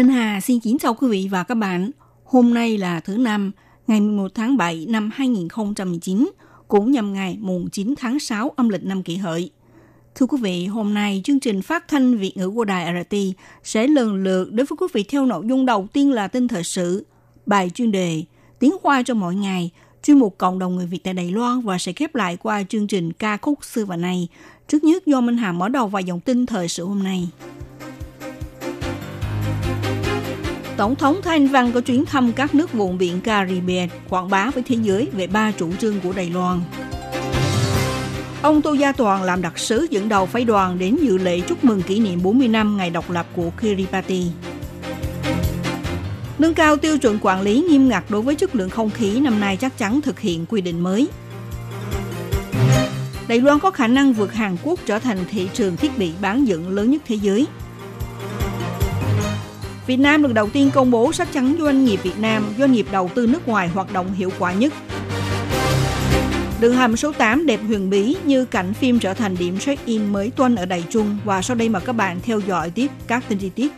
Minh Hà xin kính chào quý vị và các bạn. Hôm nay là thứ năm, ngày 11 tháng 7 năm 2019, cũng nhằm ngày mùng 9 tháng 6 âm lịch năm kỷ hợi. Thưa quý vị, hôm nay chương trình phát thanh Việt ngữ của đài RT sẽ lần lượt đối với quý vị theo nội dung đầu tiên là tin thời sự, bài chuyên đề, tiếng hoa cho mỗi ngày, chuyên mục cộng đồng người Việt tại Đài Loan và sẽ khép lại qua chương trình ca khúc xưa và nay. Trước nhất do Minh Hà mở đầu vào dòng tin thời sự hôm nay. Tổng thống Thanh Văn có chuyến thăm các nước vùng biển Caribbean, quảng bá với thế giới về ba chủ trương của Đài Loan. Ông Tô Gia Toàn làm đặc sứ dẫn đầu phái đoàn đến dự lễ chúc mừng kỷ niệm 40 năm ngày độc lập của Kiribati. Nâng cao tiêu chuẩn quản lý nghiêm ngặt đối với chất lượng không khí năm nay chắc chắn thực hiện quy định mới. Đài Loan có khả năng vượt Hàn Quốc trở thành thị trường thiết bị bán dẫn lớn nhất thế giới. Việt Nam lần đầu tiên công bố sách trắng doanh nghiệp Việt Nam, doanh nghiệp đầu tư nước ngoài hoạt động hiệu quả nhất. Đường hầm số 8 đẹp huyền bí như cảnh phim trở thành điểm check-in mới tuân ở Đài Trung và sau đây mời các bạn theo dõi tiếp các tin chi tiết.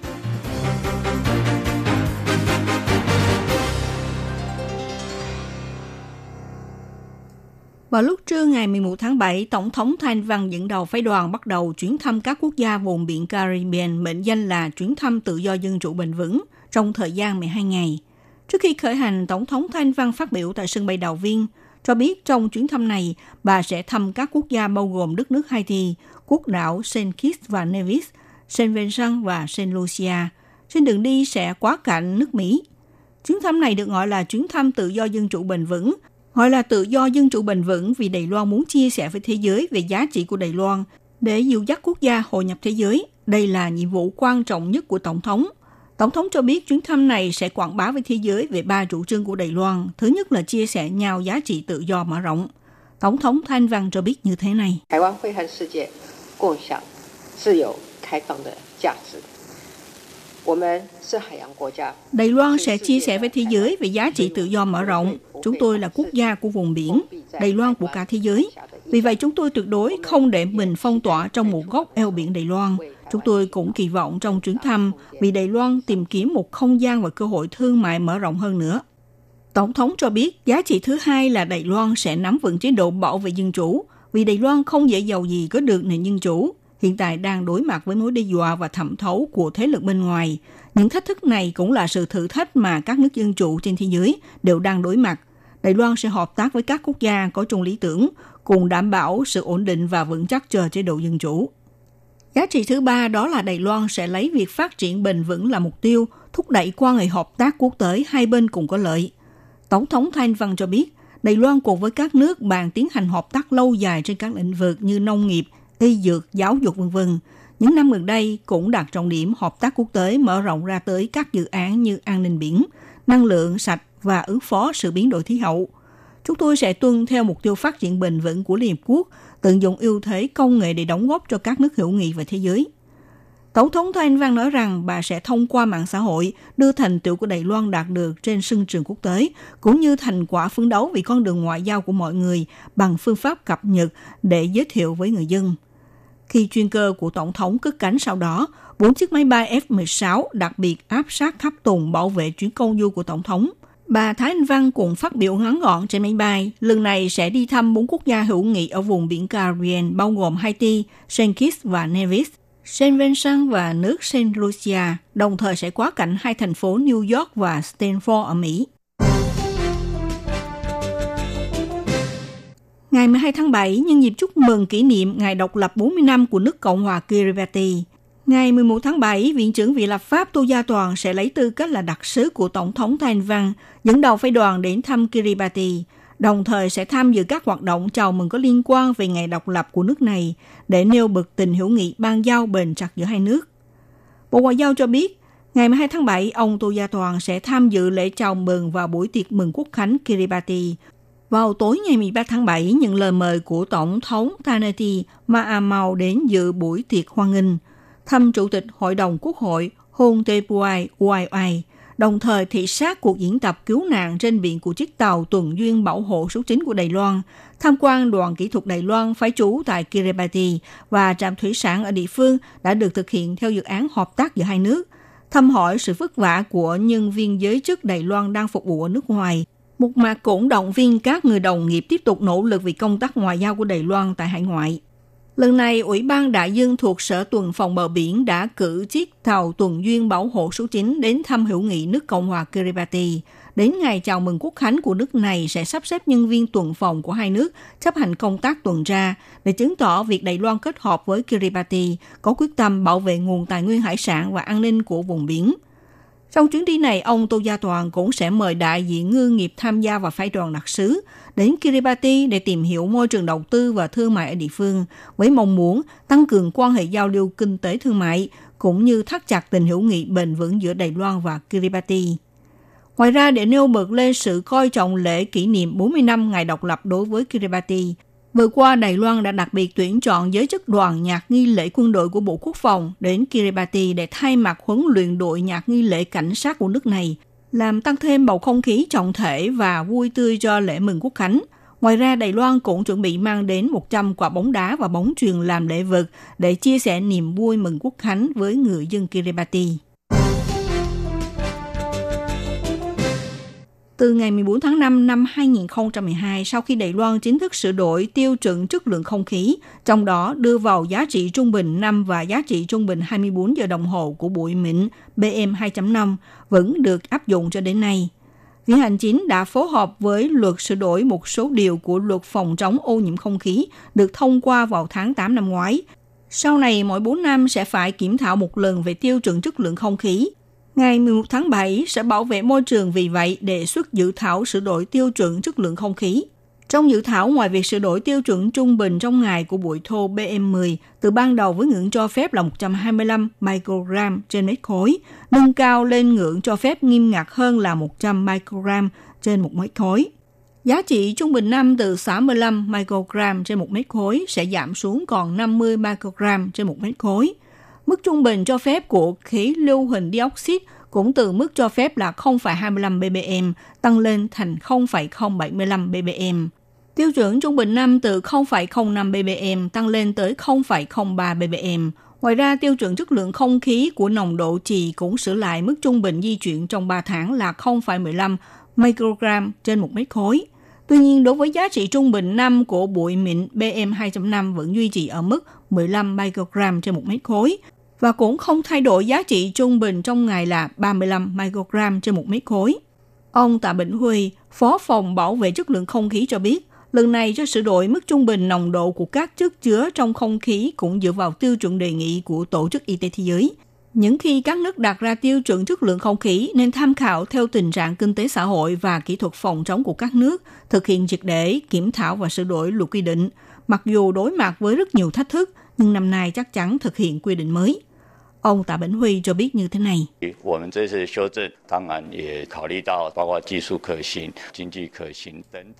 Vào lúc trưa ngày 11 tháng 7, Tổng thống Thanh Văn dẫn đầu phái đoàn bắt đầu chuyến thăm các quốc gia vùng biển Caribbean mệnh danh là chuyến thăm tự do dân chủ bền vững trong thời gian 12 ngày. Trước khi khởi hành, Tổng thống Thanh Văn phát biểu tại sân bay Đào Viên, cho biết trong chuyến thăm này, bà sẽ thăm các quốc gia bao gồm đất nước Haiti, quốc đảo Saint Kitts và Nevis, Saint Vincent và Saint Lucia. Trên đường đi sẽ quá cảnh nước Mỹ. Chuyến thăm này được gọi là chuyến thăm tự do dân chủ bền vững Gọi là tự do dân chủ bền vững vì Đài Loan muốn chia sẻ với thế giới về giá trị của Đài Loan để dìu dắt quốc gia hội nhập thế giới. Đây là nhiệm vụ quan trọng nhất của Tổng thống. Tổng thống cho biết chuyến thăm này sẽ quảng bá với thế giới về ba chủ trương của Đài Loan. Thứ nhất là chia sẻ nhau giá trị tự do mở rộng. Tổng thống Thanh Văn cho biết như thế này. Đài Loan hội hành thế giới, cộng sản, tự do, khai phóng giá trị. Đài Loan sẽ chia sẻ với thế giới về giá trị tự do mở rộng. Chúng tôi là quốc gia của vùng biển, Đài Loan của cả thế giới. Vì vậy chúng tôi tuyệt đối không để mình phong tỏa trong một góc eo biển Đài Loan. Chúng tôi cũng kỳ vọng trong chuyến thăm vì Đài Loan tìm kiếm một không gian và cơ hội thương mại mở rộng hơn nữa. Tổng thống cho biết giá trị thứ hai là Đài Loan sẽ nắm vững chế độ bảo vệ dân chủ, vì Đài Loan không dễ giàu gì có được nền dân chủ hiện tại đang đối mặt với mối đe dọa và thẩm thấu của thế lực bên ngoài. Những thách thức này cũng là sự thử thách mà các nước dân chủ trên thế giới đều đang đối mặt. Đài Loan sẽ hợp tác với các quốc gia có chung lý tưởng, cùng đảm bảo sự ổn định và vững chắc chờ chế độ dân chủ. Giá trị thứ ba đó là Đài Loan sẽ lấy việc phát triển bền vững là mục tiêu, thúc đẩy quan hệ hợp tác quốc tế hai bên cùng có lợi. Tổng thống Thanh Văn cho biết, Đài Loan cùng với các nước bàn tiến hành hợp tác lâu dài trên các lĩnh vực như nông nghiệp, y dược, giáo dục v.v. Những năm gần đây cũng đạt trọng điểm hợp tác quốc tế mở rộng ra tới các dự án như an ninh biển, năng lượng sạch và ứng phó sự biến đổi khí hậu. Chúng tôi sẽ tuân theo mục tiêu phát triển bền vững của Liên Hợp Quốc, tận dụng ưu thế công nghệ để đóng góp cho các nước hữu nghị và thế giới. Tổng thống Thanh Văn nói rằng bà sẽ thông qua mạng xã hội đưa thành tựu của Đài Loan đạt được trên sân trường quốc tế, cũng như thành quả phấn đấu vì con đường ngoại giao của mọi người bằng phương pháp cập nhật để giới thiệu với người dân. Khi chuyên cơ của Tổng thống cất cánh sau đó, bốn chiếc máy bay F-16 đặc biệt áp sát tháp tùng bảo vệ chuyến công du của Tổng thống. Bà Thái Anh Văn cũng phát biểu ngắn gọn trên máy bay, lần này sẽ đi thăm bốn quốc gia hữu nghị ở vùng biển Caribbean bao gồm Haiti, Saint Kitts và Nevis, Saint Vincent và nước Saint Lucia, đồng thời sẽ quá cảnh hai thành phố New York và Stanford ở Mỹ. Ngày 12 tháng 7, nhân dịp chúc mừng kỷ niệm ngày độc lập 40 năm của nước Cộng hòa Kiribati, Ngày 11 tháng 7, Viện trưởng Viện Lập pháp Tô Gia Toàn sẽ lấy tư cách là đặc sứ của Tổng thống Thanh Văn, dẫn đầu phái đoàn đến thăm Kiribati, đồng thời sẽ tham dự các hoạt động chào mừng có liên quan về ngày độc lập của nước này để nêu bật tình hữu nghị ban giao bền chặt giữa hai nước. Bộ Ngoại giao cho biết, Ngày 12 tháng 7, ông Tô Gia Toàn sẽ tham dự lễ chào mừng và buổi tiệc mừng quốc khánh Kiribati. Vào tối ngày 13 tháng 7, nhận lời mời của Tổng thống Kennedy Maamau đến dự buổi tiệc hoan nghênh, thăm Chủ tịch Hội đồng Quốc hội Hon Tepuai Uai đồng thời thị sát cuộc diễn tập cứu nạn trên biển của chiếc tàu tuần duyên bảo hộ số 9 của Đài Loan, tham quan đoàn kỹ thuật Đài Loan phái trú tại Kiribati và trạm thủy sản ở địa phương đã được thực hiện theo dự án hợp tác giữa hai nước, thăm hỏi sự vất vả của nhân viên giới chức Đài Loan đang phục vụ ở nước ngoài. Một mặt cũng động viên các người đồng nghiệp tiếp tục nỗ lực vì công tác ngoại giao của Đài Loan tại hải ngoại. Lần này, Ủy ban Đại dương thuộc Sở tuần phòng bờ biển đã cử chiếc tàu tuần duyên bảo hộ số 9 đến thăm hữu nghị nước Cộng hòa Kiribati. Đến ngày chào mừng quốc khánh của nước này sẽ sắp xếp nhân viên tuần phòng của hai nước chấp hành công tác tuần tra để chứng tỏ việc Đài Loan kết hợp với Kiribati có quyết tâm bảo vệ nguồn tài nguyên hải sản và an ninh của vùng biển. Trong chuyến đi này, ông Tô Gia Toàn cũng sẽ mời đại diện ngư nghiệp tham gia vào phái đoàn đặc sứ đến Kiribati để tìm hiểu môi trường đầu tư và thương mại ở địa phương, với mong muốn tăng cường quan hệ giao lưu kinh tế thương mại, cũng như thắt chặt tình hữu nghị bền vững giữa Đài Loan và Kiribati. Ngoài ra, để nêu bật lên sự coi trọng lễ kỷ niệm 40 năm ngày độc lập đối với Kiribati, Vừa qua, Đài Loan đã đặc biệt tuyển chọn giới chức đoàn nhạc nghi lễ quân đội của Bộ Quốc phòng đến Kiribati để thay mặt huấn luyện đội nhạc nghi lễ cảnh sát của nước này, làm tăng thêm bầu không khí trọng thể và vui tươi cho lễ mừng quốc khánh. Ngoài ra, Đài Loan cũng chuẩn bị mang đến 100 quả bóng đá và bóng truyền làm lễ vật để chia sẻ niềm vui mừng quốc khánh với người dân Kiribati. Từ ngày 14 tháng 5 năm 2012, sau khi Đài Loan chính thức sửa đổi tiêu chuẩn chất lượng không khí, trong đó đưa vào giá trị trung bình 5 và giá trị trung bình 24 giờ đồng hồ của bụi mịn PM2.5 vẫn được áp dụng cho đến nay. Viện Hành Chính đã phối hợp với luật sửa đổi một số điều của luật phòng chống ô nhiễm không khí được thông qua vào tháng 8 năm ngoái. Sau này, mỗi 4 năm sẽ phải kiểm thảo một lần về tiêu chuẩn chất lượng không khí Ngày 11 tháng 7, Sở Bảo vệ Môi trường vì vậy đề xuất dự thảo sửa đổi tiêu chuẩn chất lượng không khí. Trong dự thảo, ngoài việc sửa đổi tiêu chuẩn trung bình trong ngày của bụi thô PM10 từ ban đầu với ngưỡng cho phép là 125 microgram trên mét khối, nâng cao lên ngưỡng cho phép nghiêm ngặt hơn là 100 microgram trên một mét khối. Giá trị trung bình năm từ 65 microgram trên một mét khối sẽ giảm xuống còn 50 microgram trên một mét khối. Mức trung bình cho phép của khí lưu huỳnh dioxide cũng từ mức cho phép là 0,25 ppm tăng lên thành 0,075 ppm. Tiêu chuẩn trung bình năm từ 0,05 ppm tăng lên tới 0,03 ppm. Ngoài ra, tiêu chuẩn chất lượng không khí của nồng độ trì cũng sửa lại mức trung bình di chuyển trong 3 tháng là 0,15 microgram trên một mét khối. Tuy nhiên, đối với giá trị trung bình năm của bụi mịn PM2.5 vẫn duy trì ở mức 15 microgram trên một mét khối và cũng không thay đổi giá trị trung bình trong ngày là 35 microgram trên một mét khối. Ông Tạ Bình Huy, Phó phòng bảo vệ chất lượng không khí cho biết, lần này cho sửa đổi mức trung bình nồng độ của các chất chứa trong không khí cũng dựa vào tiêu chuẩn đề nghị của Tổ chức Y tế Thế giới. Những khi các nước đặt ra tiêu chuẩn chất lượng không khí nên tham khảo theo tình trạng kinh tế xã hội và kỹ thuật phòng chống của các nước, thực hiện triệt để, kiểm thảo và sửa đổi luật quy định. Mặc dù đối mặt với rất nhiều thách thức, nhưng năm nay chắc chắn thực hiện quy định mới. Ông Tạ Bỉnh Huy cho biết như thế này.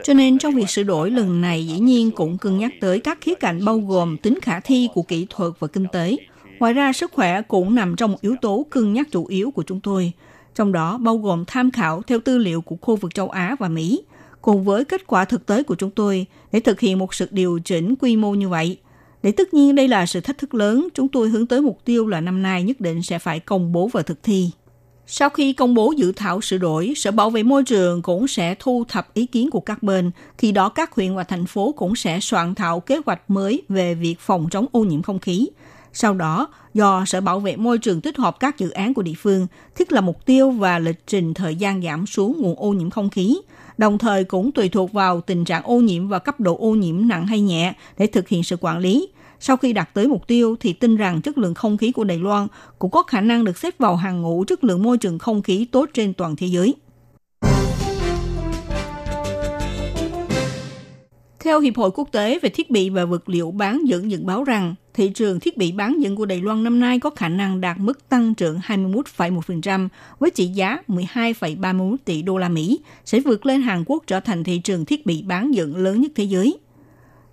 Cho nên trong việc sửa đổi lần này dĩ nhiên cũng cân nhắc tới các khía cạnh bao gồm tính khả thi của kỹ thuật và kinh tế. Ngoài ra, sức khỏe cũng nằm trong một yếu tố cân nhắc chủ yếu của chúng tôi, trong đó bao gồm tham khảo theo tư liệu của khu vực châu Á và Mỹ, cùng với kết quả thực tế của chúng tôi để thực hiện một sự điều chỉnh quy mô như vậy – để tất nhiên đây là sự thách thức lớn, chúng tôi hướng tới mục tiêu là năm nay nhất định sẽ phải công bố và thực thi. Sau khi công bố dự thảo sửa đổi, Sở Bảo vệ Môi trường cũng sẽ thu thập ý kiến của các bên. Khi đó các huyện và thành phố cũng sẽ soạn thảo kế hoạch mới về việc phòng chống ô nhiễm không khí. Sau đó, do Sở Bảo vệ Môi trường tích hợp các dự án của địa phương, thiết lập mục tiêu và lịch trình thời gian giảm xuống nguồn ô nhiễm không khí, đồng thời cũng tùy thuộc vào tình trạng ô nhiễm và cấp độ ô nhiễm nặng hay nhẹ để thực hiện sự quản lý. Sau khi đạt tới mục tiêu thì tin rằng chất lượng không khí của Đài Loan cũng có khả năng được xếp vào hàng ngũ chất lượng môi trường không khí tốt trên toàn thế giới. Theo Hiệp hội Quốc tế về thiết bị và vật liệu bán dẫn dự báo rằng, thị trường thiết bị bán dẫn của Đài Loan năm nay có khả năng đạt mức tăng trưởng 21,1% với trị giá 12,31 tỷ đô la Mỹ, sẽ vượt lên Hàn Quốc trở thành thị trường thiết bị bán dẫn lớn nhất thế giới.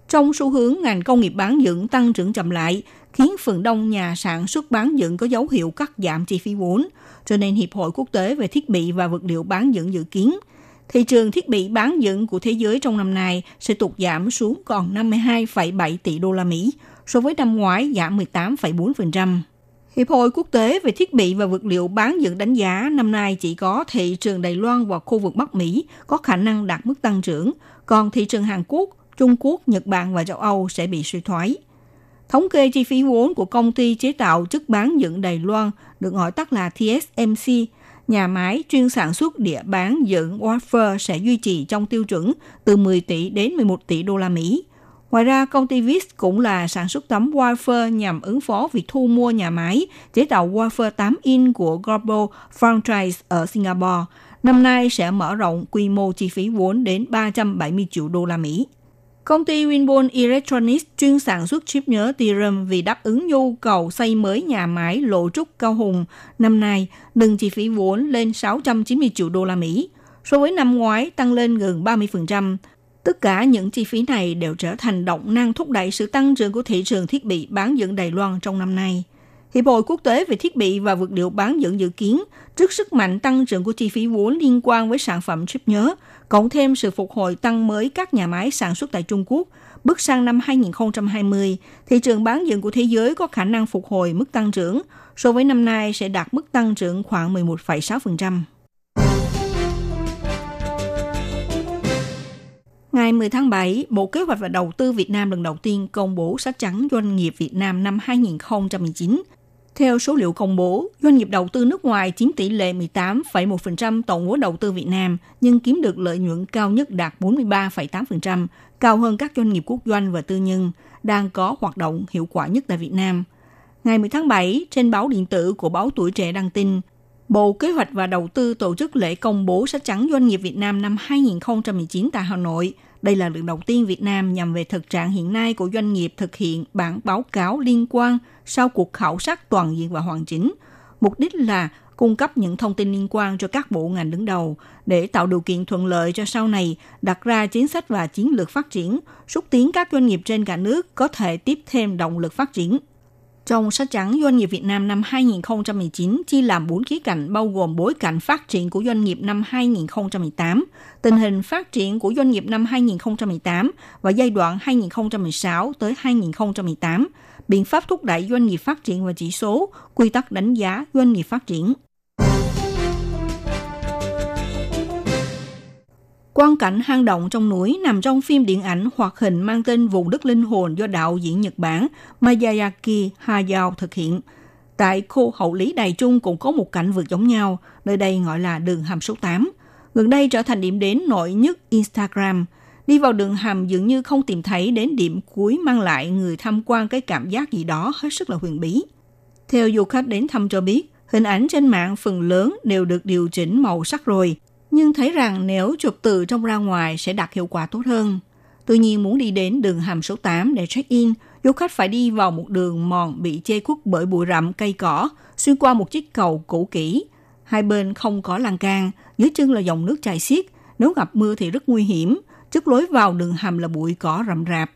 Trong xu hướng ngành công nghiệp bán dẫn tăng trưởng chậm lại, khiến phần đông nhà sản xuất bán dẫn có dấu hiệu cắt giảm chi phí vốn, cho nên Hiệp hội Quốc tế về thiết bị và vật liệu bán dẫn dự kiến thị trường thiết bị bán dẫn của thế giới trong năm nay sẽ tụt giảm xuống còn 52,7 tỷ đô la Mỹ, so với năm ngoái giảm 18,4%. Hiệp hội Quốc tế về thiết bị và vật liệu bán dẫn đánh giá năm nay chỉ có thị trường Đài Loan và khu vực Bắc Mỹ có khả năng đạt mức tăng trưởng, còn thị trường Hàn Quốc, Trung Quốc, Nhật Bản và châu Âu sẽ bị suy thoái. Thống kê chi phí vốn của công ty chế tạo chất bán dẫn Đài Loan, được gọi tắt là TSMC, nhà máy chuyên sản xuất địa bán dẫn wafer sẽ duy trì trong tiêu chuẩn từ 10 tỷ đến 11 tỷ đô la Mỹ. Ngoài ra, công ty VIS cũng là sản xuất tấm wafer nhằm ứng phó việc thu mua nhà máy chế tạo wafer 8 in của Global Franchise ở Singapore. Năm nay sẽ mở rộng quy mô chi phí vốn đến 370 triệu đô la Mỹ. Công ty Winbon Electronics chuyên sản xuất chip nhớ DRAM vì đáp ứng nhu cầu xây mới nhà máy Lộ Trúc Cao Hùng năm nay nâng chi phí vốn lên 690 triệu đô la Mỹ, so với năm ngoái tăng lên gần 30%. Tất cả những chi phí này đều trở thành động năng thúc đẩy sự tăng trưởng của thị trường thiết bị bán dẫn Đài Loan trong năm nay. Hiệp hội Quốc tế về thiết bị và vật liệu bán dẫn dự kiến, trước sức mạnh tăng trưởng của chi phí vốn liên quan với sản phẩm chip nhớ, cộng thêm sự phục hồi tăng mới các nhà máy sản xuất tại Trung Quốc, bước sang năm 2020, thị trường bán dẫn của thế giới có khả năng phục hồi mức tăng trưởng, so với năm nay sẽ đạt mức tăng trưởng khoảng 11,6%. Ngày 10 tháng 7, Bộ Kế hoạch và Đầu tư Việt Nam lần đầu tiên công bố sách trắng doanh nghiệp Việt Nam năm 2019 theo số liệu công bố, doanh nghiệp đầu tư nước ngoài chiếm tỷ lệ 18,1% tổng vốn đầu tư Việt Nam, nhưng kiếm được lợi nhuận cao nhất đạt 43,8%, cao hơn các doanh nghiệp quốc doanh và tư nhân, đang có hoạt động hiệu quả nhất tại Việt Nam. Ngày 10 tháng 7, trên báo điện tử của báo Tuổi Trẻ đăng tin, Bộ Kế hoạch và Đầu tư tổ chức lễ công bố sách trắng doanh nghiệp Việt Nam năm 2019 tại Hà Nội – đây là lần đầu tiên Việt Nam nhằm về thực trạng hiện nay của doanh nghiệp thực hiện bản báo cáo liên quan sau cuộc khảo sát toàn diện và hoàn chỉnh. Mục đích là cung cấp những thông tin liên quan cho các bộ ngành đứng đầu để tạo điều kiện thuận lợi cho sau này đặt ra chính sách và chiến lược phát triển, xúc tiến các doanh nghiệp trên cả nước có thể tiếp thêm động lực phát triển. Trong sách trắng Doanh nghiệp Việt Nam năm 2019 chia làm 4 khía cạnh bao gồm bối cảnh phát triển của doanh nghiệp năm 2018, tình hình phát triển của doanh nghiệp năm 2018 và giai đoạn 2016 tới 2018, biện pháp thúc đẩy doanh nghiệp phát triển và chỉ số, quy tắc đánh giá doanh nghiệp phát triển. Quan cảnh hang động trong núi nằm trong phim điện ảnh hoạt hình mang tên Vùng đất linh hồn do đạo diễn Nhật Bản Miyazaki Hayao thực hiện. Tại khu hậu lý Đài Trung cũng có một cảnh vượt giống nhau, nơi đây gọi là đường hầm số 8. Gần đây trở thành điểm đến nổi nhất Instagram. Đi vào đường hầm dường như không tìm thấy đến điểm cuối mang lại người tham quan cái cảm giác gì đó hết sức là huyền bí. Theo du khách đến thăm cho biết, hình ảnh trên mạng phần lớn đều được điều chỉnh màu sắc rồi, nhưng thấy rằng nếu chụp từ trong ra ngoài sẽ đạt hiệu quả tốt hơn. Tuy nhiên muốn đi đến đường hầm số 8 để check-in, du khách phải đi vào một đường mòn bị che khuất bởi bụi rậm cây cỏ, xuyên qua một chiếc cầu cũ kỹ. Hai bên không có lan can, dưới chân là dòng nước chảy xiết, nếu gặp mưa thì rất nguy hiểm, trước lối vào đường hầm là bụi cỏ rậm rạp.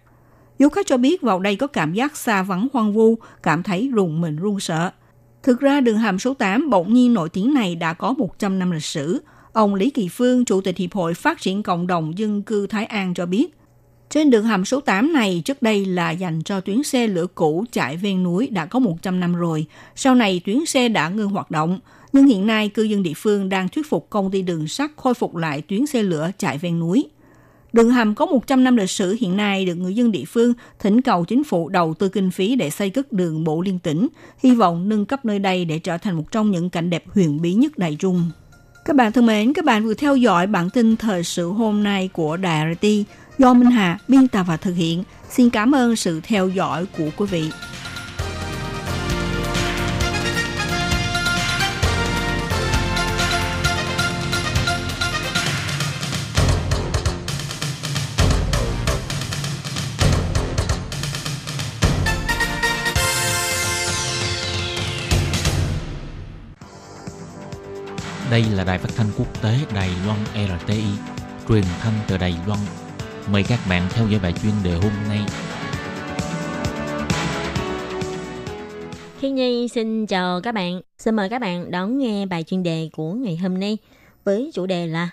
Du khách cho biết vào đây có cảm giác xa vắng hoang vu, cảm thấy rùng mình run sợ. Thực ra đường hầm số 8 bỗng nhiên nổi tiếng này đã có 100 năm lịch sử, Ông Lý Kỳ Phương, Chủ tịch Hiệp hội Phát triển Cộng đồng Dân cư Thái An cho biết, trên đường hầm số 8 này trước đây là dành cho tuyến xe lửa cũ chạy ven núi đã có 100 năm rồi. Sau này tuyến xe đã ngưng hoạt động, nhưng hiện nay cư dân địa phương đang thuyết phục công ty đường sắt khôi phục lại tuyến xe lửa chạy ven núi. Đường hầm có 100 năm lịch sử hiện nay được người dân địa phương thỉnh cầu chính phủ đầu tư kinh phí để xây cất đường bộ liên tỉnh, hy vọng nâng cấp nơi đây để trở thành một trong những cảnh đẹp huyền bí nhất đại trung. Các bạn thân mến, các bạn vừa theo dõi bản tin thời sự hôm nay của Đài RT do Minh Hà biên tập và thực hiện. Xin cảm ơn sự theo dõi của quý vị. Đây là đài phát thanh quốc tế Đài Loan RTI, truyền thanh từ Đài Loan. Mời các bạn theo dõi bài chuyên đề hôm nay. Khi Nhi xin chào các bạn. Xin mời các bạn đón nghe bài chuyên đề của ngày hôm nay với chủ đề là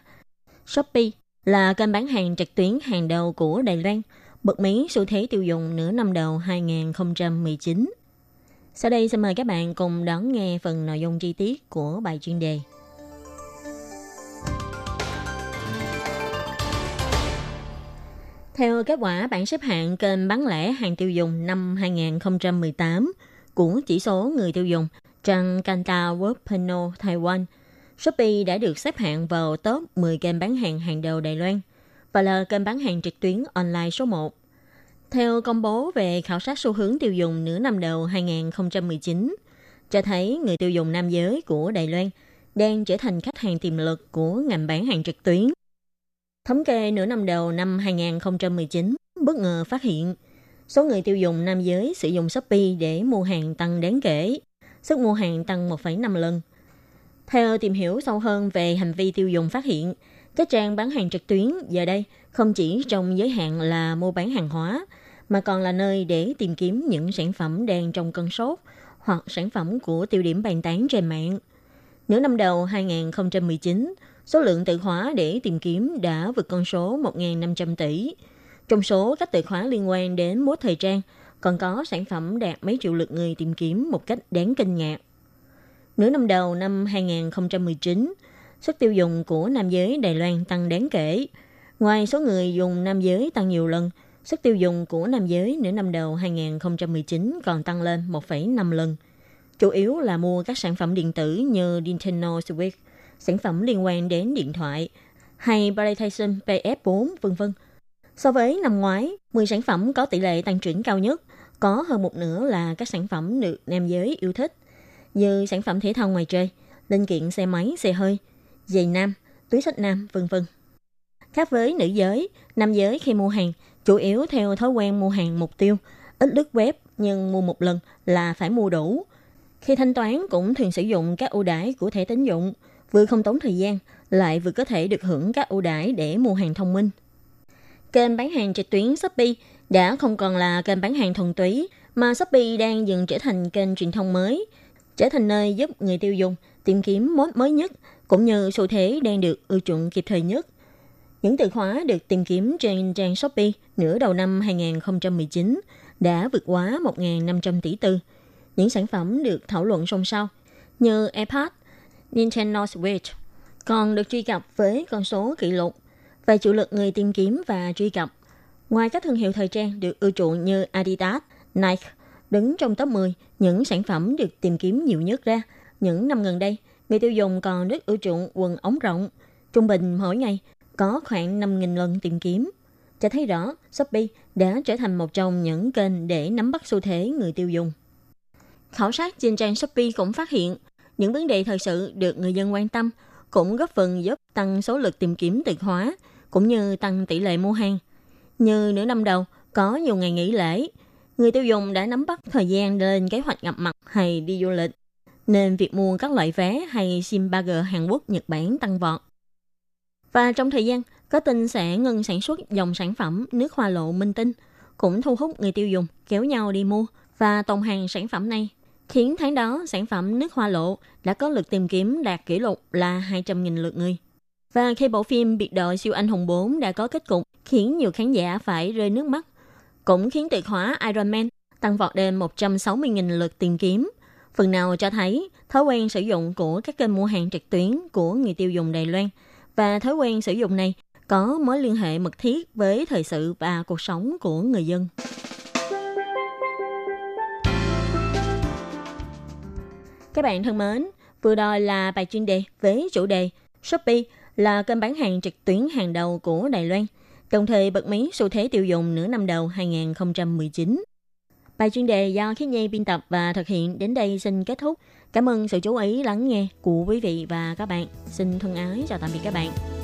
Shopee là kênh bán hàng trực tuyến hàng đầu của Đài Loan, bật mí xu thế tiêu dùng nửa năm đầu 2019. Sau đây xin mời các bạn cùng đón nghe phần nội dung chi tiết của bài chuyên đề. Theo kết quả bảng xếp hạng kênh bán lẻ hàng tiêu dùng năm 2018 của chỉ số người tiêu dùng trang Kanta World Panel Taiwan, Shopee đã được xếp hạng vào top 10 kênh bán hàng hàng đầu Đài Loan và là kênh bán hàng trực tuyến online số 1. Theo công bố về khảo sát xu hướng tiêu dùng nửa năm đầu 2019, cho thấy người tiêu dùng nam giới của Đài Loan đang trở thành khách hàng tiềm lực của ngành bán hàng trực tuyến. Thống kê nửa năm đầu năm 2019 bất ngờ phát hiện số người tiêu dùng nam giới sử dụng Shopee để mua hàng tăng đáng kể, sức mua hàng tăng 1,5 lần. Theo tìm hiểu sâu hơn về hành vi tiêu dùng phát hiện, các trang bán hàng trực tuyến giờ đây không chỉ trong giới hạn là mua bán hàng hóa, mà còn là nơi để tìm kiếm những sản phẩm đang trong cơn sốt hoặc sản phẩm của tiêu điểm bàn tán trên mạng. Nửa năm đầu 2019, số lượng từ khóa để tìm kiếm đã vượt con số 1.500 tỷ. Trong số các từ khóa liên quan đến mốt thời trang, còn có sản phẩm đạt mấy triệu lượt người tìm kiếm một cách đáng kinh ngạc. Nửa năm đầu năm 2019, sức tiêu dùng của nam giới Đài Loan tăng đáng kể. Ngoài số người dùng nam giới tăng nhiều lần, sức tiêu dùng của nam giới nửa năm đầu 2019 còn tăng lên 1,5 lần. Chủ yếu là mua các sản phẩm điện tử như Nintendo Switch, sản phẩm liên quan đến điện thoại, hay PlayStation PS4, vân vân. So với năm ngoái, 10 sản phẩm có tỷ lệ tăng trưởng cao nhất, có hơn một nửa là các sản phẩm được nam giới yêu thích, như sản phẩm thể thao ngoài trời, linh kiện xe máy, xe hơi, giày nam, túi sách nam, vân vân. Khác với nữ giới, nam giới khi mua hàng chủ yếu theo thói quen mua hàng mục tiêu, ít lướt web nhưng mua một lần là phải mua đủ. Khi thanh toán cũng thường sử dụng các ưu đãi của thẻ tín dụng, vừa không tốn thời gian, lại vừa có thể được hưởng các ưu đãi để mua hàng thông minh. Kênh bán hàng trực tuyến Shopee đã không còn là kênh bán hàng thuần túy, mà Shopee đang dần trở thành kênh truyền thông mới, trở thành nơi giúp người tiêu dùng tìm kiếm món mới nhất cũng như xu thế đang được ưa chuộng kịp thời nhất. Những từ khóa được tìm kiếm trên trang Shopee nửa đầu năm 2019 đã vượt quá 1.500 tỷ tư. Những sản phẩm được thảo luận song song như iPad, Nintendo Switch còn được truy cập với con số kỷ lục về chủ lực người tìm kiếm và truy cập. Ngoài các thương hiệu thời trang được ưa chuộng như Adidas, Nike, đứng trong top 10 những sản phẩm được tìm kiếm nhiều nhất ra, những năm gần đây, người tiêu dùng còn rất ưa chuộng quần ống rộng. Trung bình mỗi ngày có khoảng 5.000 lần tìm kiếm. Cho thấy rõ, Shopee đã trở thành một trong những kênh để nắm bắt xu thế người tiêu dùng. Khảo sát trên trang Shopee cũng phát hiện, những vấn đề thời sự được người dân quan tâm cũng góp phần giúp tăng số lượt tìm kiếm từ khóa, cũng như tăng tỷ lệ mua hàng. Như nửa năm đầu, có nhiều ngày nghỉ lễ, người tiêu dùng đã nắm bắt thời gian lên kế hoạch gặp mặt hay đi du lịch, nên việc mua các loại vé hay sim 3G Hàn Quốc, Nhật Bản tăng vọt. Và trong thời gian, có tin sẽ ngừng sản xuất dòng sản phẩm nước hoa lộ minh tinh, cũng thu hút người tiêu dùng kéo nhau đi mua và tồn hàng sản phẩm này, khiến tháng đó sản phẩm nước hoa lộ đã có lượt tìm kiếm đạt kỷ lục là 200.000 lượt người. Và khi bộ phim Biệt đội siêu anh hùng 4 đã có kết cục khiến nhiều khán giả phải rơi nước mắt, cũng khiến từ khóa Iron Man tăng vọt đến 160.000 lượt tìm kiếm. Phần nào cho thấy thói quen sử dụng của các kênh mua hàng trực tuyến của người tiêu dùng Đài Loan và thói quen sử dụng này có mối liên hệ mật thiết với thời sự và cuộc sống của người dân. Các bạn thân mến, vừa rồi là bài chuyên đề với chủ đề Shopee là kênh bán hàng trực tuyến hàng đầu của Đài Loan, đồng thời bật mí xu thế tiêu dùng nửa năm đầu 2019. Bài chuyên đề do Khiết Nhi biên tập và thực hiện đến đây xin kết thúc. Cảm ơn sự chú ý lắng nghe của quý vị và các bạn. Xin thân ái chào tạm biệt các bạn.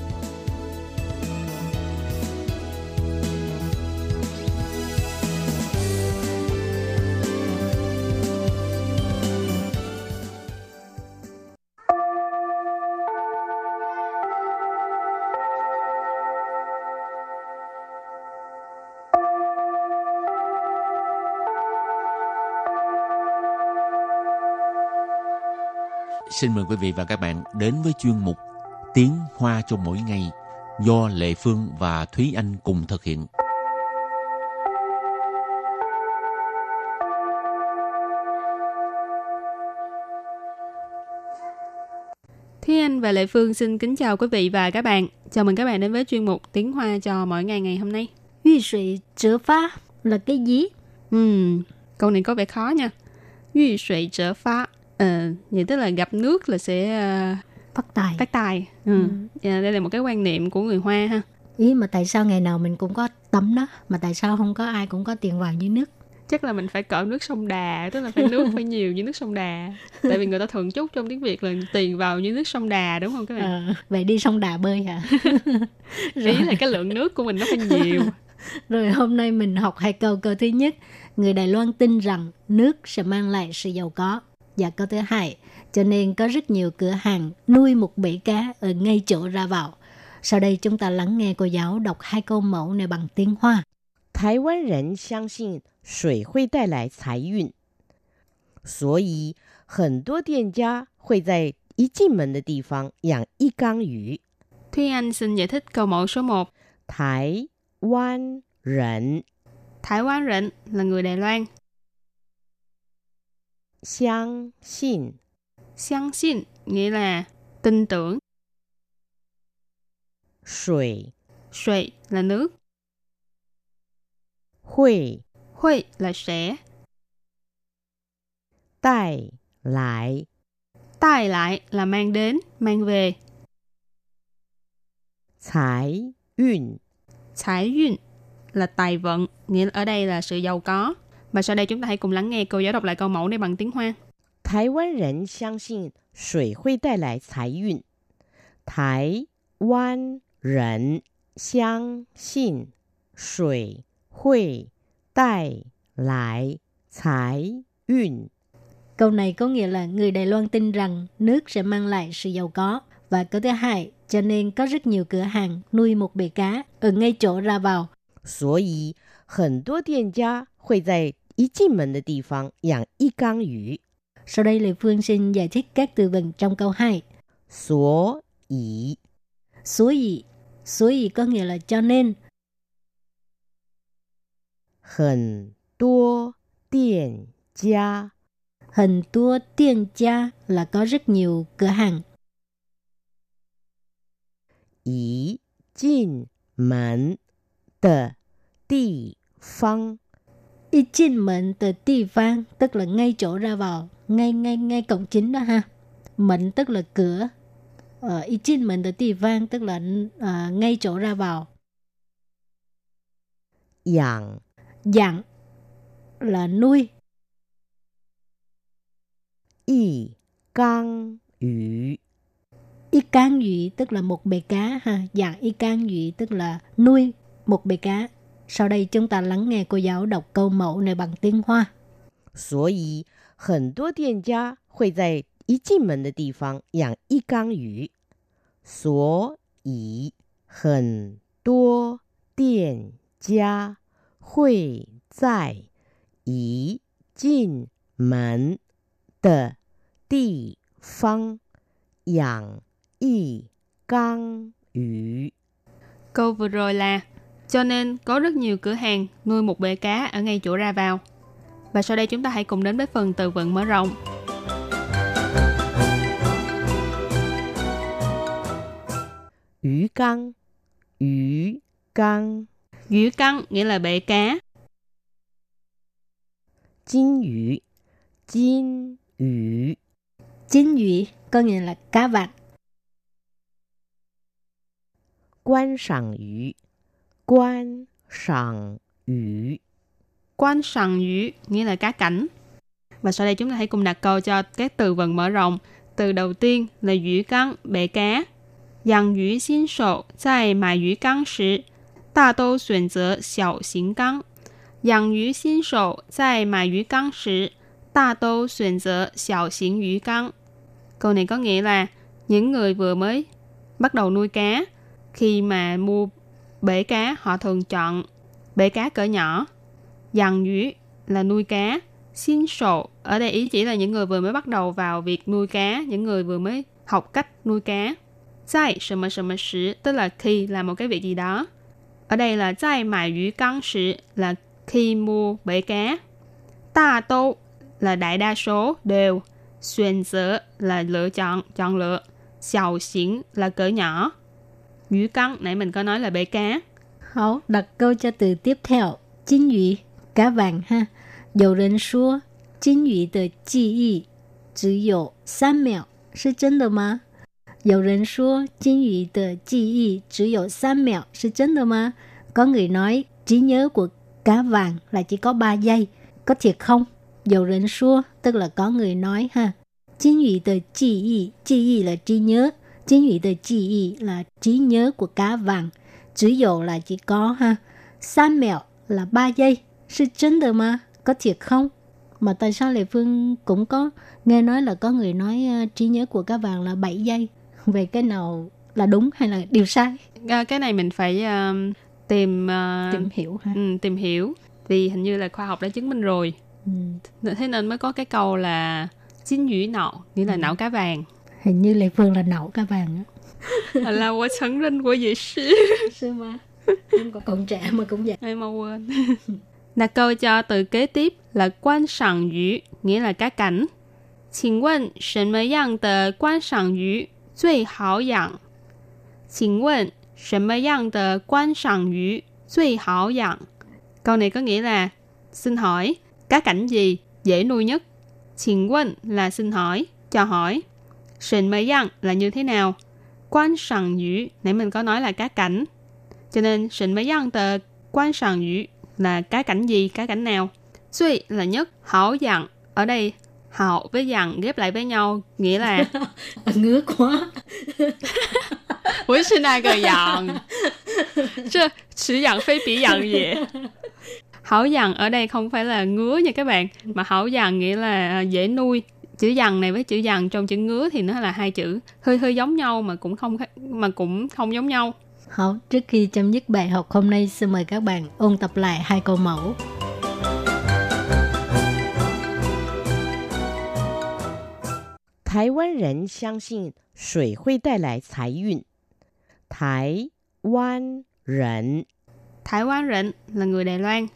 Xin mời quý vị và các bạn đến với chuyên mục Tiếng Hoa cho mỗi ngày do Lệ Phương và Thúy Anh cùng thực hiện. Thúy Anh và Lệ Phương xin kính chào quý vị và các bạn. Chào mừng các bạn đến với chuyên mục Tiếng Hoa cho mỗi ngày ngày hôm nay. Yu sủy trở phá là cái gì? Ừm, câu này có vẻ khó nha. Yu sủy trở phá. Ờ, vậy tức là gặp nước là sẽ uh, Phát tài. phát tài. Ừ. Dạ, đây là một cái quan niệm của người Hoa ha. Ý mà tại sao ngày nào mình cũng có tắm đó, mà tại sao không có ai cũng có tiền vào như nước? Chắc là mình phải cỡ nước sông Đà, tức là phải nước phải nhiều như nước sông Đà. Tại vì người ta thường chúc trong tiếng Việt là tiền vào như nước sông Đà đúng không các bạn? Ờ, vậy đi sông Đà bơi hả? Ý là cái lượng nước của mình nó phải nhiều. Rồi hôm nay mình học hai câu. Câu thứ nhất, người Đài Loan tin rằng nước sẽ mang lại sự giàu có Và câu thứ hai, cho nên có rất nhiều cửa hàng nuôi một bể cá ở ngay chỗ ra vào. Sau đây chúng ta lắng nghe cô giáo đọc hai câu mẫu này bằng tiếng Hoa. 台湾人相信水会带来财运，所以很多店家会在一进门的地方养一缸鱼。 Thúy Anh xin giải thích câu mẫu số 1. 台湾人 Thái Quan Rịnh là người Đài Loan. 相信 Xiang xin nghĩa là tin tưởng. 水 Sui là nước. 会 Hui là sẽ. 带来 Tai lại là mang đến, mang về. 财运。 Thái duyên là tài vận, nghĩa là ở đây là sự giàu có. Và sau đây chúng ta hãy cùng lắng nghe cô giáo đọc lại câu mẫu này bằng tiếng Hoa. 台湾人相信水会带来财运。台湾人相信水会带来财运。 Câu này có nghĩa là người Đài Loan tin rằng nước sẽ mang lại sự giàu có. Và câu thứ hai, cho nên có rất nhiều cửa hàng nuôi một bể cá ở ngay chỗ ra vào. 所以 很多店家会在一进门的地方养一缸鱼。 Sau đây Lê Phương xin giải thích các từ vựng trong câu 2. 所以 Số ý, số ý có nghĩa là cho nên. 很多店家 Hình tua tiên gia là có rất nhiều cửa hàng. 一进门的 地方. Đi chinh mệnh từ địa vang tức là ngay chỗ ra vào, ngay ngay ngay cổng chính đó ha. Mệnh tức là cửa. Ờ, y chinh mệnh từ địa vang tức là uh, ngay chỗ ra vào. Dạng Dạng là nuôi. Y căng ủy Y cang ủy tức là một bể cá ha. Dạng y cang ủy tức là nuôi một bể cá. Sau đây chúng ta lắng nghe cô giáo đọc câu mẫu này bằng tiếng Hoa. 所以很多店家会在一进门的地方养一缸鱼。所以很多店家会在一进门的地方养一缸鱼。 Câu vừa rồi là cho nên có rất nhiều cửa hàng nuôi một bể cá ở ngay chỗ ra vào. Và sau đây chúng ta hãy cùng đến với phần từ vựng mở rộng. Ú căng Ú căng Ú căng nghĩa là bể cá. Chinh ú Chinh ú Chinh ú có nghĩa là cá vạc. Quan sảng ú 观赏鱼， Quan sằng dũy nghĩa là cá cảnh. Và sau đây chúng ta hãy cùng đặt câu cho các từ vựng mở rộng. Từ đầu tiên là dũy căng, bể cá. 养鱼新手在买鱼缸时，大都选择小型缸。养鱼新手在买鱼缸时，大都选择小型鱼缸。Câu này có nghĩa là những người vừa mới bắt đầu nuôi cá, khi mà mua Bể cá họ thường chọn bể cá cỡ nhỏ. Dằn dúy là nuôi cá. Xin sổ ở đây ý chỉ là những người vừa mới bắt đầu vào việc nuôi cá, những người vừa mới học cách nuôi cá. Zai sầm mà sầm mà tức là khi làm một cái việc gì đó. Ở đây là zai mải yu căng sử là khi mua bể cá. Ta tô là đại đa số đều. Xuyên giữa là lựa chọn, chọn lựa. Xiao xỉn là cỡ nhỏ. Yu căng nãy mình có nói là bể cá. Hảo, đặt câu cho từ tiếp theo. Chính ủy, cá vàng ha. 有人说金鱼的记忆只有三秒，是真的吗？有人说金鱼的记忆只有三秒，是真的吗？Có người nói trí nhớ của cá vàng là chỉ có 3 giây, có thiệt không? Dầu rỉnh xua, tức là có người nói ha. Chính ủy de ji yi, ji yi là trí nhớ, chính yi là trí nhớ của cá vàng. Chỉ dụ là chỉ có ha. San mẹo là 3 giây, là chân được mà, có thiệt không? Mà tại sao Lê Phương cũng có nghe nói là có người nói uh, trí nhớ của cá vàng là 7 giây. Về cái nào là đúng hay là điều sai? À, cái này mình phải uh, tìm uh, tìm hiểu ha. Ừ, tìm hiểu vì hình như là khoa học đã chứng minh rồi. Ừ. Thế nên mới có cái câu là chín dũy nọ nghĩa là ừ. não cá vàng Hình như Lê Phương là não cá vàng á. là tôi承认我也是。是吗？không có còn trẻ mà cũng vậy. Em mau quên. Đặt câu cho từ kế tiếp là quan sản yu, nghĩa là cá cảnh. Xin vấn, 什么样的观赏鱼最好养？请问什么样的观赏鱼最好养? Câu này có nghĩa là xin hỏi cá cảnh gì dễ nuôi nhất? Xin vấn là xin hỏi, cho hỏi. Sìn mây yang là như thế nào? Quan sản yu, nãy mình có nói là cá cảnh. Cho nên sìn mây yang tờ quan sản yu là cá cảnh gì, cá cảnh nào. Duy là nhất, hảo dặn. Ở đây, hảo với dặn ghép lại với nhau, nghĩa là... Ngứa quá. 不是那个养，这此养非彼养也。Hảo dặn ở đây không phải là ngứa nha các bạn, mà hảo dặn nghĩa là dễ nuôi. Chữ dằn này với chữ dằn trong chữ ngứa thì nó là hai chữ hơi hơi giống nhau mà cũng không mà cũng không giống nhau. Hảo, trước khi chấm dứt bài học hôm nay, xin mời các bạn ôn tập lại hai câu mẫu. 台湾人相信水会带来财运。台湾人，台湾人 là người Đài Loan.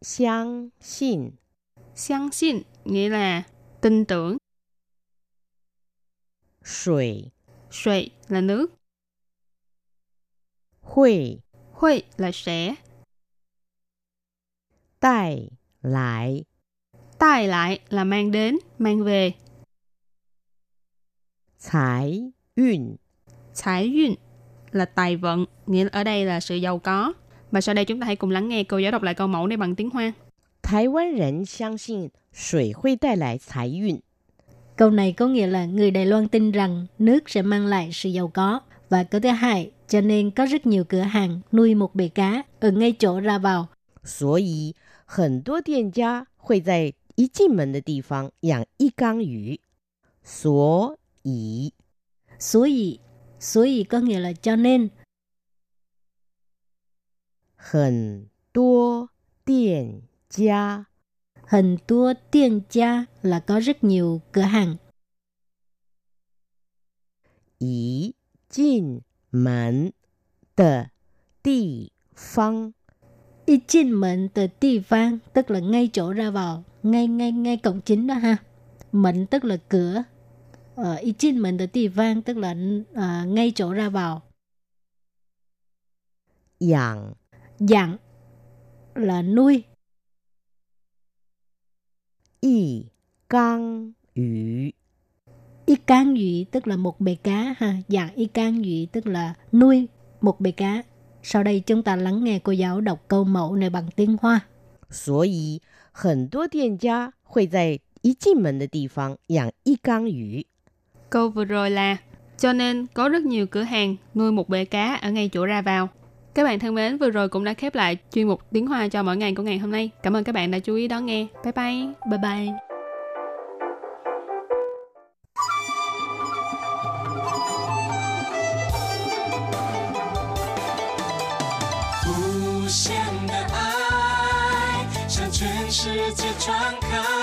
相信， Xiang xin nghĩa là tin tưởng. Sủy Sủy là nước. huy huy là sẽ. Tài lại Tài lại là mang đến, mang về. Tài yun Tài yun là tài vận, nghĩa là ở đây là sự giàu có. Và sau đây chúng ta hãy cùng lắng nghe cô giáo đọc lại câu mẫu này bằng tiếng Hoa. 台湾人相信水会带来财运。 Câu này có nghĩa là người Đài Loan tin rằng nước sẽ mang lại sự giàu có. Và câu thứ hai, cho nên có rất nhiều cửa hàng nuôi một bể cá ở ngay chỗ ra vào. 所以很多店家会在一进门的地方养一缸鱼。所以， 所以,所以có nghĩa là cho nên. 很多店 gia. Hình tua tiền gia là có rất nhiều cửa hàng. Ý jin mẫn tờ tì phong Ý jin mẫn tờ tì phong tức là ngay chỗ ra vào, ngay ngay ngay cổng chính đó ha. Mẫn tức là cửa, ở ý chín mình từ địa phương tức là uh, ngay chỗ ra vào. Dạng Dạng là nuôi 一缸鱼。 Y can dụy tức là một bể cá ha. Dặn y can dụy tức là nuôi một bể cá. Sau đây chúng ta lắng nghe cô giáo đọc câu mẫu này bằng tiếng Hoa. 所以很多店家会在一进门的地方养一缸鱼。 Câu vừa rồi là cho nên có rất nhiều cửa hàng nuôi một bể cá ở ngay chỗ ra vào. Các bạn thân mến, vừa rồi cũng đã khép lại chuyên mục tiếng Hoa cho mỗi ngày của ngày hôm nay. Cảm ơn các bạn đã chú ý đón nghe. Bye bye. Bye bye. Hãy subscribe cho kênh Ghiền Mì Gõ Để không bỏ lỡ những video hấp dẫn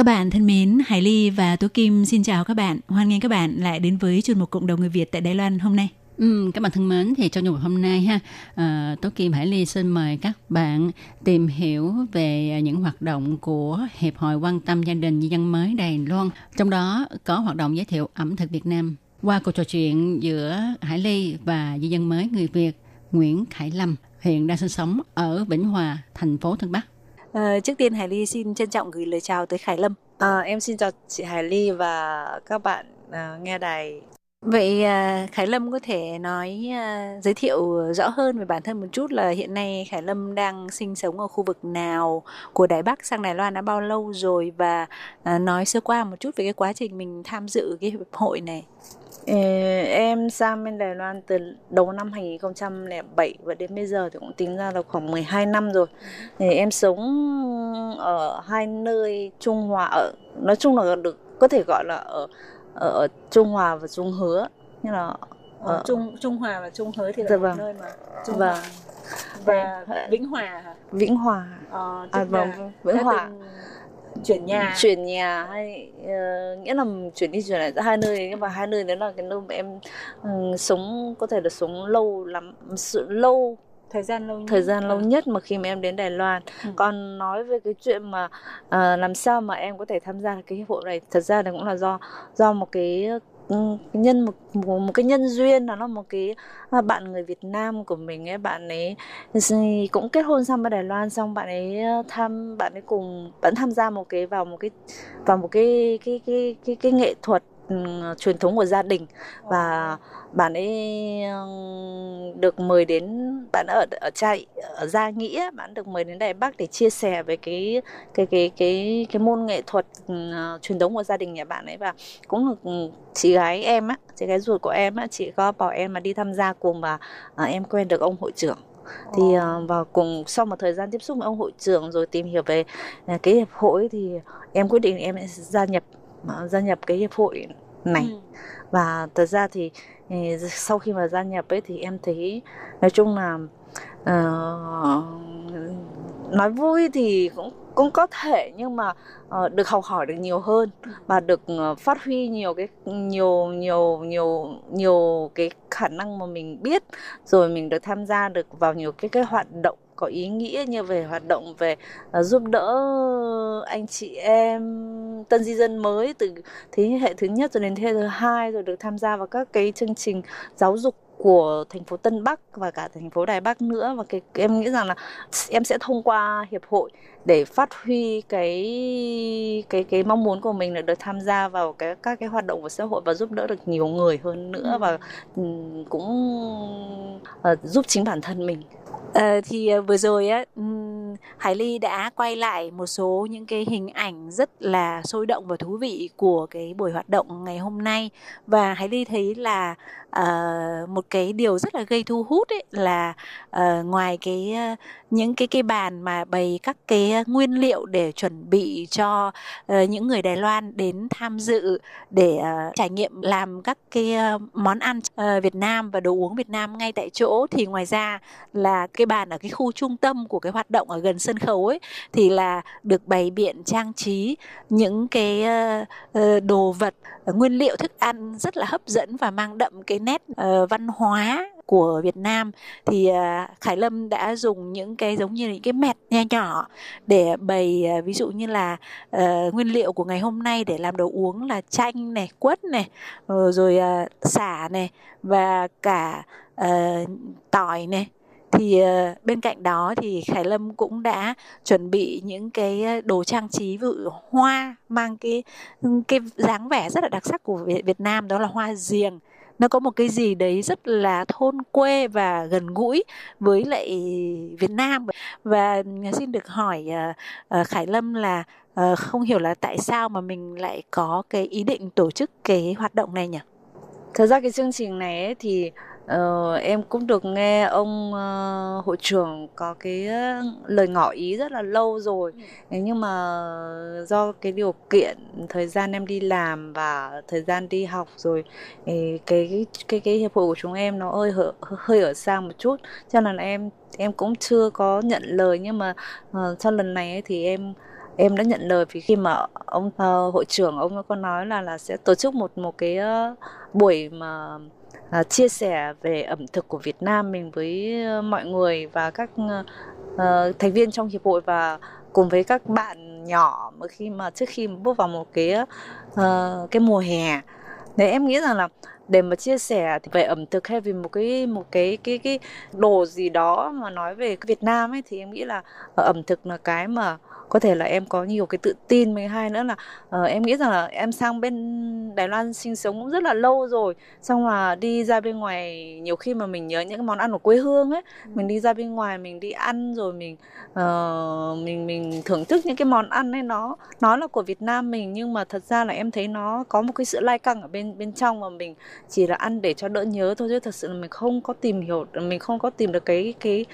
Các bạn thân mến, Hải Ly và Tố Kim xin chào các bạn. Hoan nghênh các bạn lại đến với chuyên mục Cộng đồng người Việt tại Đài Loan hôm nay. Ừ, các bạn thân mến, thì trong chương hôm nay ha, à, Tố Kim Hải Ly xin mời các bạn tìm hiểu về những hoạt động của Hiệp hội quan tâm gia đình di dân mới Đài Loan. Trong đó có hoạt động giới thiệu ẩm thực Việt Nam. Qua cuộc trò chuyện giữa Hải Ly và di dân mới người Việt Nguyễn Khải Lâm, hiện đang sinh sống ở Vĩnh Hòa, thành phố Tân Bắc. À, trước tiên Hải Ly xin trân trọng gửi lời chào tới Khải Lâm. À, em xin chào chị Hải Ly và các bạn à, nghe đài. Vậy à, Khải Lâm có thể nói à, giới thiệu rõ hơn về bản thân một chút là hiện nay Khải Lâm đang sinh sống ở khu vực nào của Đài Bắc, sang Đài Loan đã bao lâu rồi và à, nói sơ qua một chút về cái quá trình mình tham dự cái hiệp hội này. Em sang bên Đài Loan từ đầu năm 2007 và đến bây giờ thì cũng tính ra là khoảng 12 năm rồi. Thì em sống ở hai nơi Trung Hòa ở, nói chung là được, có thể gọi là ở ở, Trung Hòa và Trung Hứa như là Ở Trung Trung Hòa và Trung Hới thì là Dạ một vâng. nơi mà Trung Vâng. Hòa và Vĩnh Hòa hả? Vĩnh Hòa. Ờ, À, vâng, là Vĩnh Hòa. chuyển nhà. chuyển nhà hay ờ, nghĩa là chuyển đi chuyển lại giữa hai nơi nhưng mà hai nơi đấy là cái nơi mà em ừ, sống có thể là sống lâu lắm sự lâu thời gian lâu nhất. thời gian lâu nhất mà khi mà em đến Đài Loan Ừ. còn nói về cái chuyện mà à, làm sao mà em có thể tham gia cái hiệp hội này thật ra là cũng là do do một cái ừ, cái nhân một, một một cái nhân duyên đó là một cái à, bạn người Việt Nam của mình ấy bạn ấy cũng kết hôn xong bên Đài Loan xong bạn ấy ờ, tham bạn ấy cùng bạn tham gia một cái vào một cái vào một cái cái cái cái cái nghệ thuật truyền thống của gia đình. Và bạn ấy được mời đến bạn ở ở trại ở gia nghĩa bạn được mời đến Đài Bắc để chia sẻ về cái cái cái cái cái môn nghệ thuật ờ, truyền thống của gia đình nhà bạn ấy. Và cũng được chị gái em á chị gái ruột của em á chị có bảo em mà đi tham gia cùng và à, em quen được ông hội trưởng. Thì à, và cùng sau một thời gian tiếp xúc với ông hội trưởng rồi tìm hiểu về à, cái hiệp hội thì em quyết định em sẽ gia nhập gia nhập cái hiệp hội này Ừ. và thật ra thì ừ, sau khi mà gia nhập ấy thì em thấy nói chung là ờ, nói vui thì cũng cũng có thể nhưng mà ờ, được học hỏi được nhiều hơn và được ờ, phát huy nhiều cái nhiều nhiều nhiều nhiều cái khả năng mà mình biết rồi mình được tham gia được vào nhiều cái cái hoạt động có ý nghĩa như về hoạt động về ờ, giúp đỡ anh chị em tân di dân mới từ thế hệ thứ nhất rồi đến thế hệ thứ hai rồi được tham gia vào các cái chương trình giáo dục của thành phố Tân Bắc và cả thành phố Đài Bắc nữa. Và cái em nghĩ rằng là em sẽ thông qua hiệp hội để phát huy cái cái cái mong muốn của mình là được tham gia vào cái các cái hoạt động của xã hội và giúp đỡ được nhiều người hơn nữa và ừm, cũng ờ, giúp chính bản thân mình Ờ, thì ờ, vừa rồi á Hải Ly đã quay lại một số những cái hình ảnh rất là sôi động và thú vị của cái buổi hoạt động ngày hôm nay. Và Hải Ly thấy là uh, một cái điều rất là gây thu hút ấy là uh, ngoài cái những cái cái bàn mà bày các cái ờ, nguyên liệu để chuẩn bị cho uh, những người Đài Loan đến tham dự để uh, trải nghiệm làm các cái uh, món ăn uh, Việt Nam và đồ uống Việt Nam ngay tại chỗ. Thì ngoài ra là cái bàn ở cái khu trung tâm của cái hoạt động ở gần sân khấu ấy thì là được bày biện trang trí những cái uh, đồ vật uh, nguyên liệu thức ăn rất là hấp dẫn và mang đậm cái nét uh, văn hóa của Việt Nam. Thì à, Khải Lâm đã dùng những cái giống như những cái mẹt nho nhỏ để bày à, ví dụ như là uh, nguyên liệu của ngày hôm nay để làm đồ uống là chanh này, quất này, ờ, rồi uh, xả này và cả uh, tỏi này. Thì bên cạnh đó thì Khải Lâm cũng đã chuẩn bị những cái đồ trang trí vự hoa mang cái ừ, cái dáng vẻ rất là đặc sắc của Việt, Việt Nam đó là hoa giềng nó có một cái gì đấy rất là thôn quê và gần gũi với lại Việt Nam và xin được hỏi uh, uh, Khải Lâm là uh, không hiểu là tại sao mà mình lại có cái ý định tổ chức cái hoạt động này nhỉ? Thật ra cái chương trình này ấy thì Ờ, em cũng được nghe ông uh, hội trưởng có cái lời ngỏ ý rất là lâu rồi. Ừ. nhưng mà do cái điều kiện thời gian em đi làm và thời gian đi học rồi thì cái cái cái hiệp hội của chúng em nó hơi hơi ở xa một chút. Cho nên là em em cũng chưa có nhận lời. Nhưng mà uh, sau lần này ấy, thì em em đã nhận lời vì khi mà ông uh, hội trưởng ông có nói là là sẽ tổ chức một một cái uh, buổi mà uh, chia sẻ về ẩm thực của Việt Nam mình với ờ, mọi người và các uh, thành viên trong hiệp hội và cùng với các bạn nhỏ mà khi mà trước khi bước vào một cái uh, cái mùa hè. Thì em nghĩ rằng là để mà chia sẻ về ẩm thực hay về một cái một cái cái cái đồ gì đó mà nói về Việt Nam ấy thì em nghĩ là ẩm thực là cái mà có thể là em có nhiều cái tự tin với hai nữa là uh, em nghĩ rằng là em sang bên Đài Loan sinh sống cũng rất là lâu rồi xong là đi ra bên ngoài nhiều khi mà mình nhớ những cái món ăn của quê hương ấy ừ. mình đi ra bên ngoài mình đi ăn rồi mình uh, mình mình thưởng thức những cái món ăn ấy nó nó là của Việt Nam mình nhưng mà thật ra là em thấy nó có một cái sự lai căng ở bên bên trong mà mình chỉ là ăn để cho đỡ nhớ thôi chứ thật sự là mình không có tìm hiểu mình không có tìm được cái cái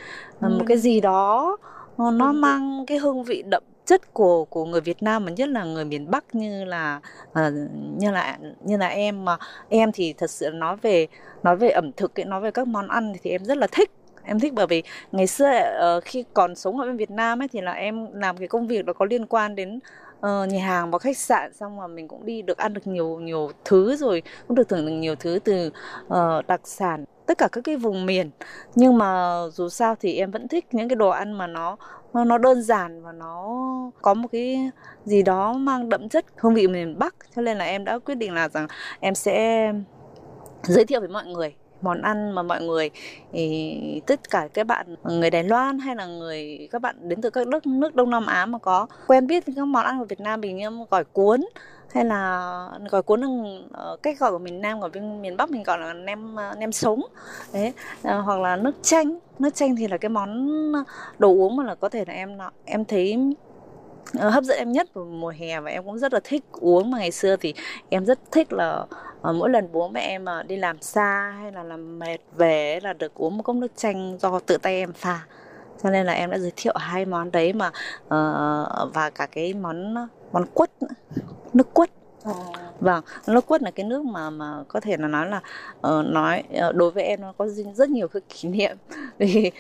ừ. một cái gì đó nó, nó mang cái hương vị đậm chất của của người Việt Nam mà nhất là người miền Bắc như là uh, như là như là em mà. Em thì thật sự nói về nói về ẩm thực nói về các món ăn thì em rất là thích. Em thích bởi vì ngày xưa uh, khi còn sống ở bên Việt Nam ấy thì là em làm cái công việc đó có liên quan đến uh, nhà hàng và khách sạn xong mà mình cũng đi được ăn được nhiều nhiều thứ rồi cũng được thưởng được nhiều thứ từ uh, đặc sản tất cả các cái vùng miền. Nhưng mà dù sao thì em vẫn thích những cái đồ ăn mà nó nó đơn giản và nó có một cái gì đó mang đậm chất hương vị miền Bắc. Cho nên là em đã quyết định là rằng em sẽ giới thiệu với mọi người món ăn mà mọi người ý, tất cả các bạn người Đài Loan hay là người các bạn đến từ các nước nước Đông Nam Á mà có quen biết các món ăn của Việt Nam. Mình như gỏi cuốn hay là gỏi cuốn là ờ, cách gọi của miền Nam, của bên miền Bắc mình gọi là nem ờ, nem sống. Đấy ờ, hoặc là nước chanh. Nước chanh thì là cái món đồ uống mà là có thể là em em thấy hấp dẫn em nhất vào mùa hè và em cũng rất là thích uống. Mà ngày xưa thì em rất thích là mỗi lần bố mẹ em đi làm xa hay là làm mệt về là được uống một cốc nước chanh do tự tay em pha cho nên là em đã giới thiệu hai món đấy mà uh, và cả cái món món quất nước quất. À. vâng nước quất là cái nước mà mà có thể là nói là uh, nói uh, đối với em nó có rất nhiều cái kỷ niệm. Vì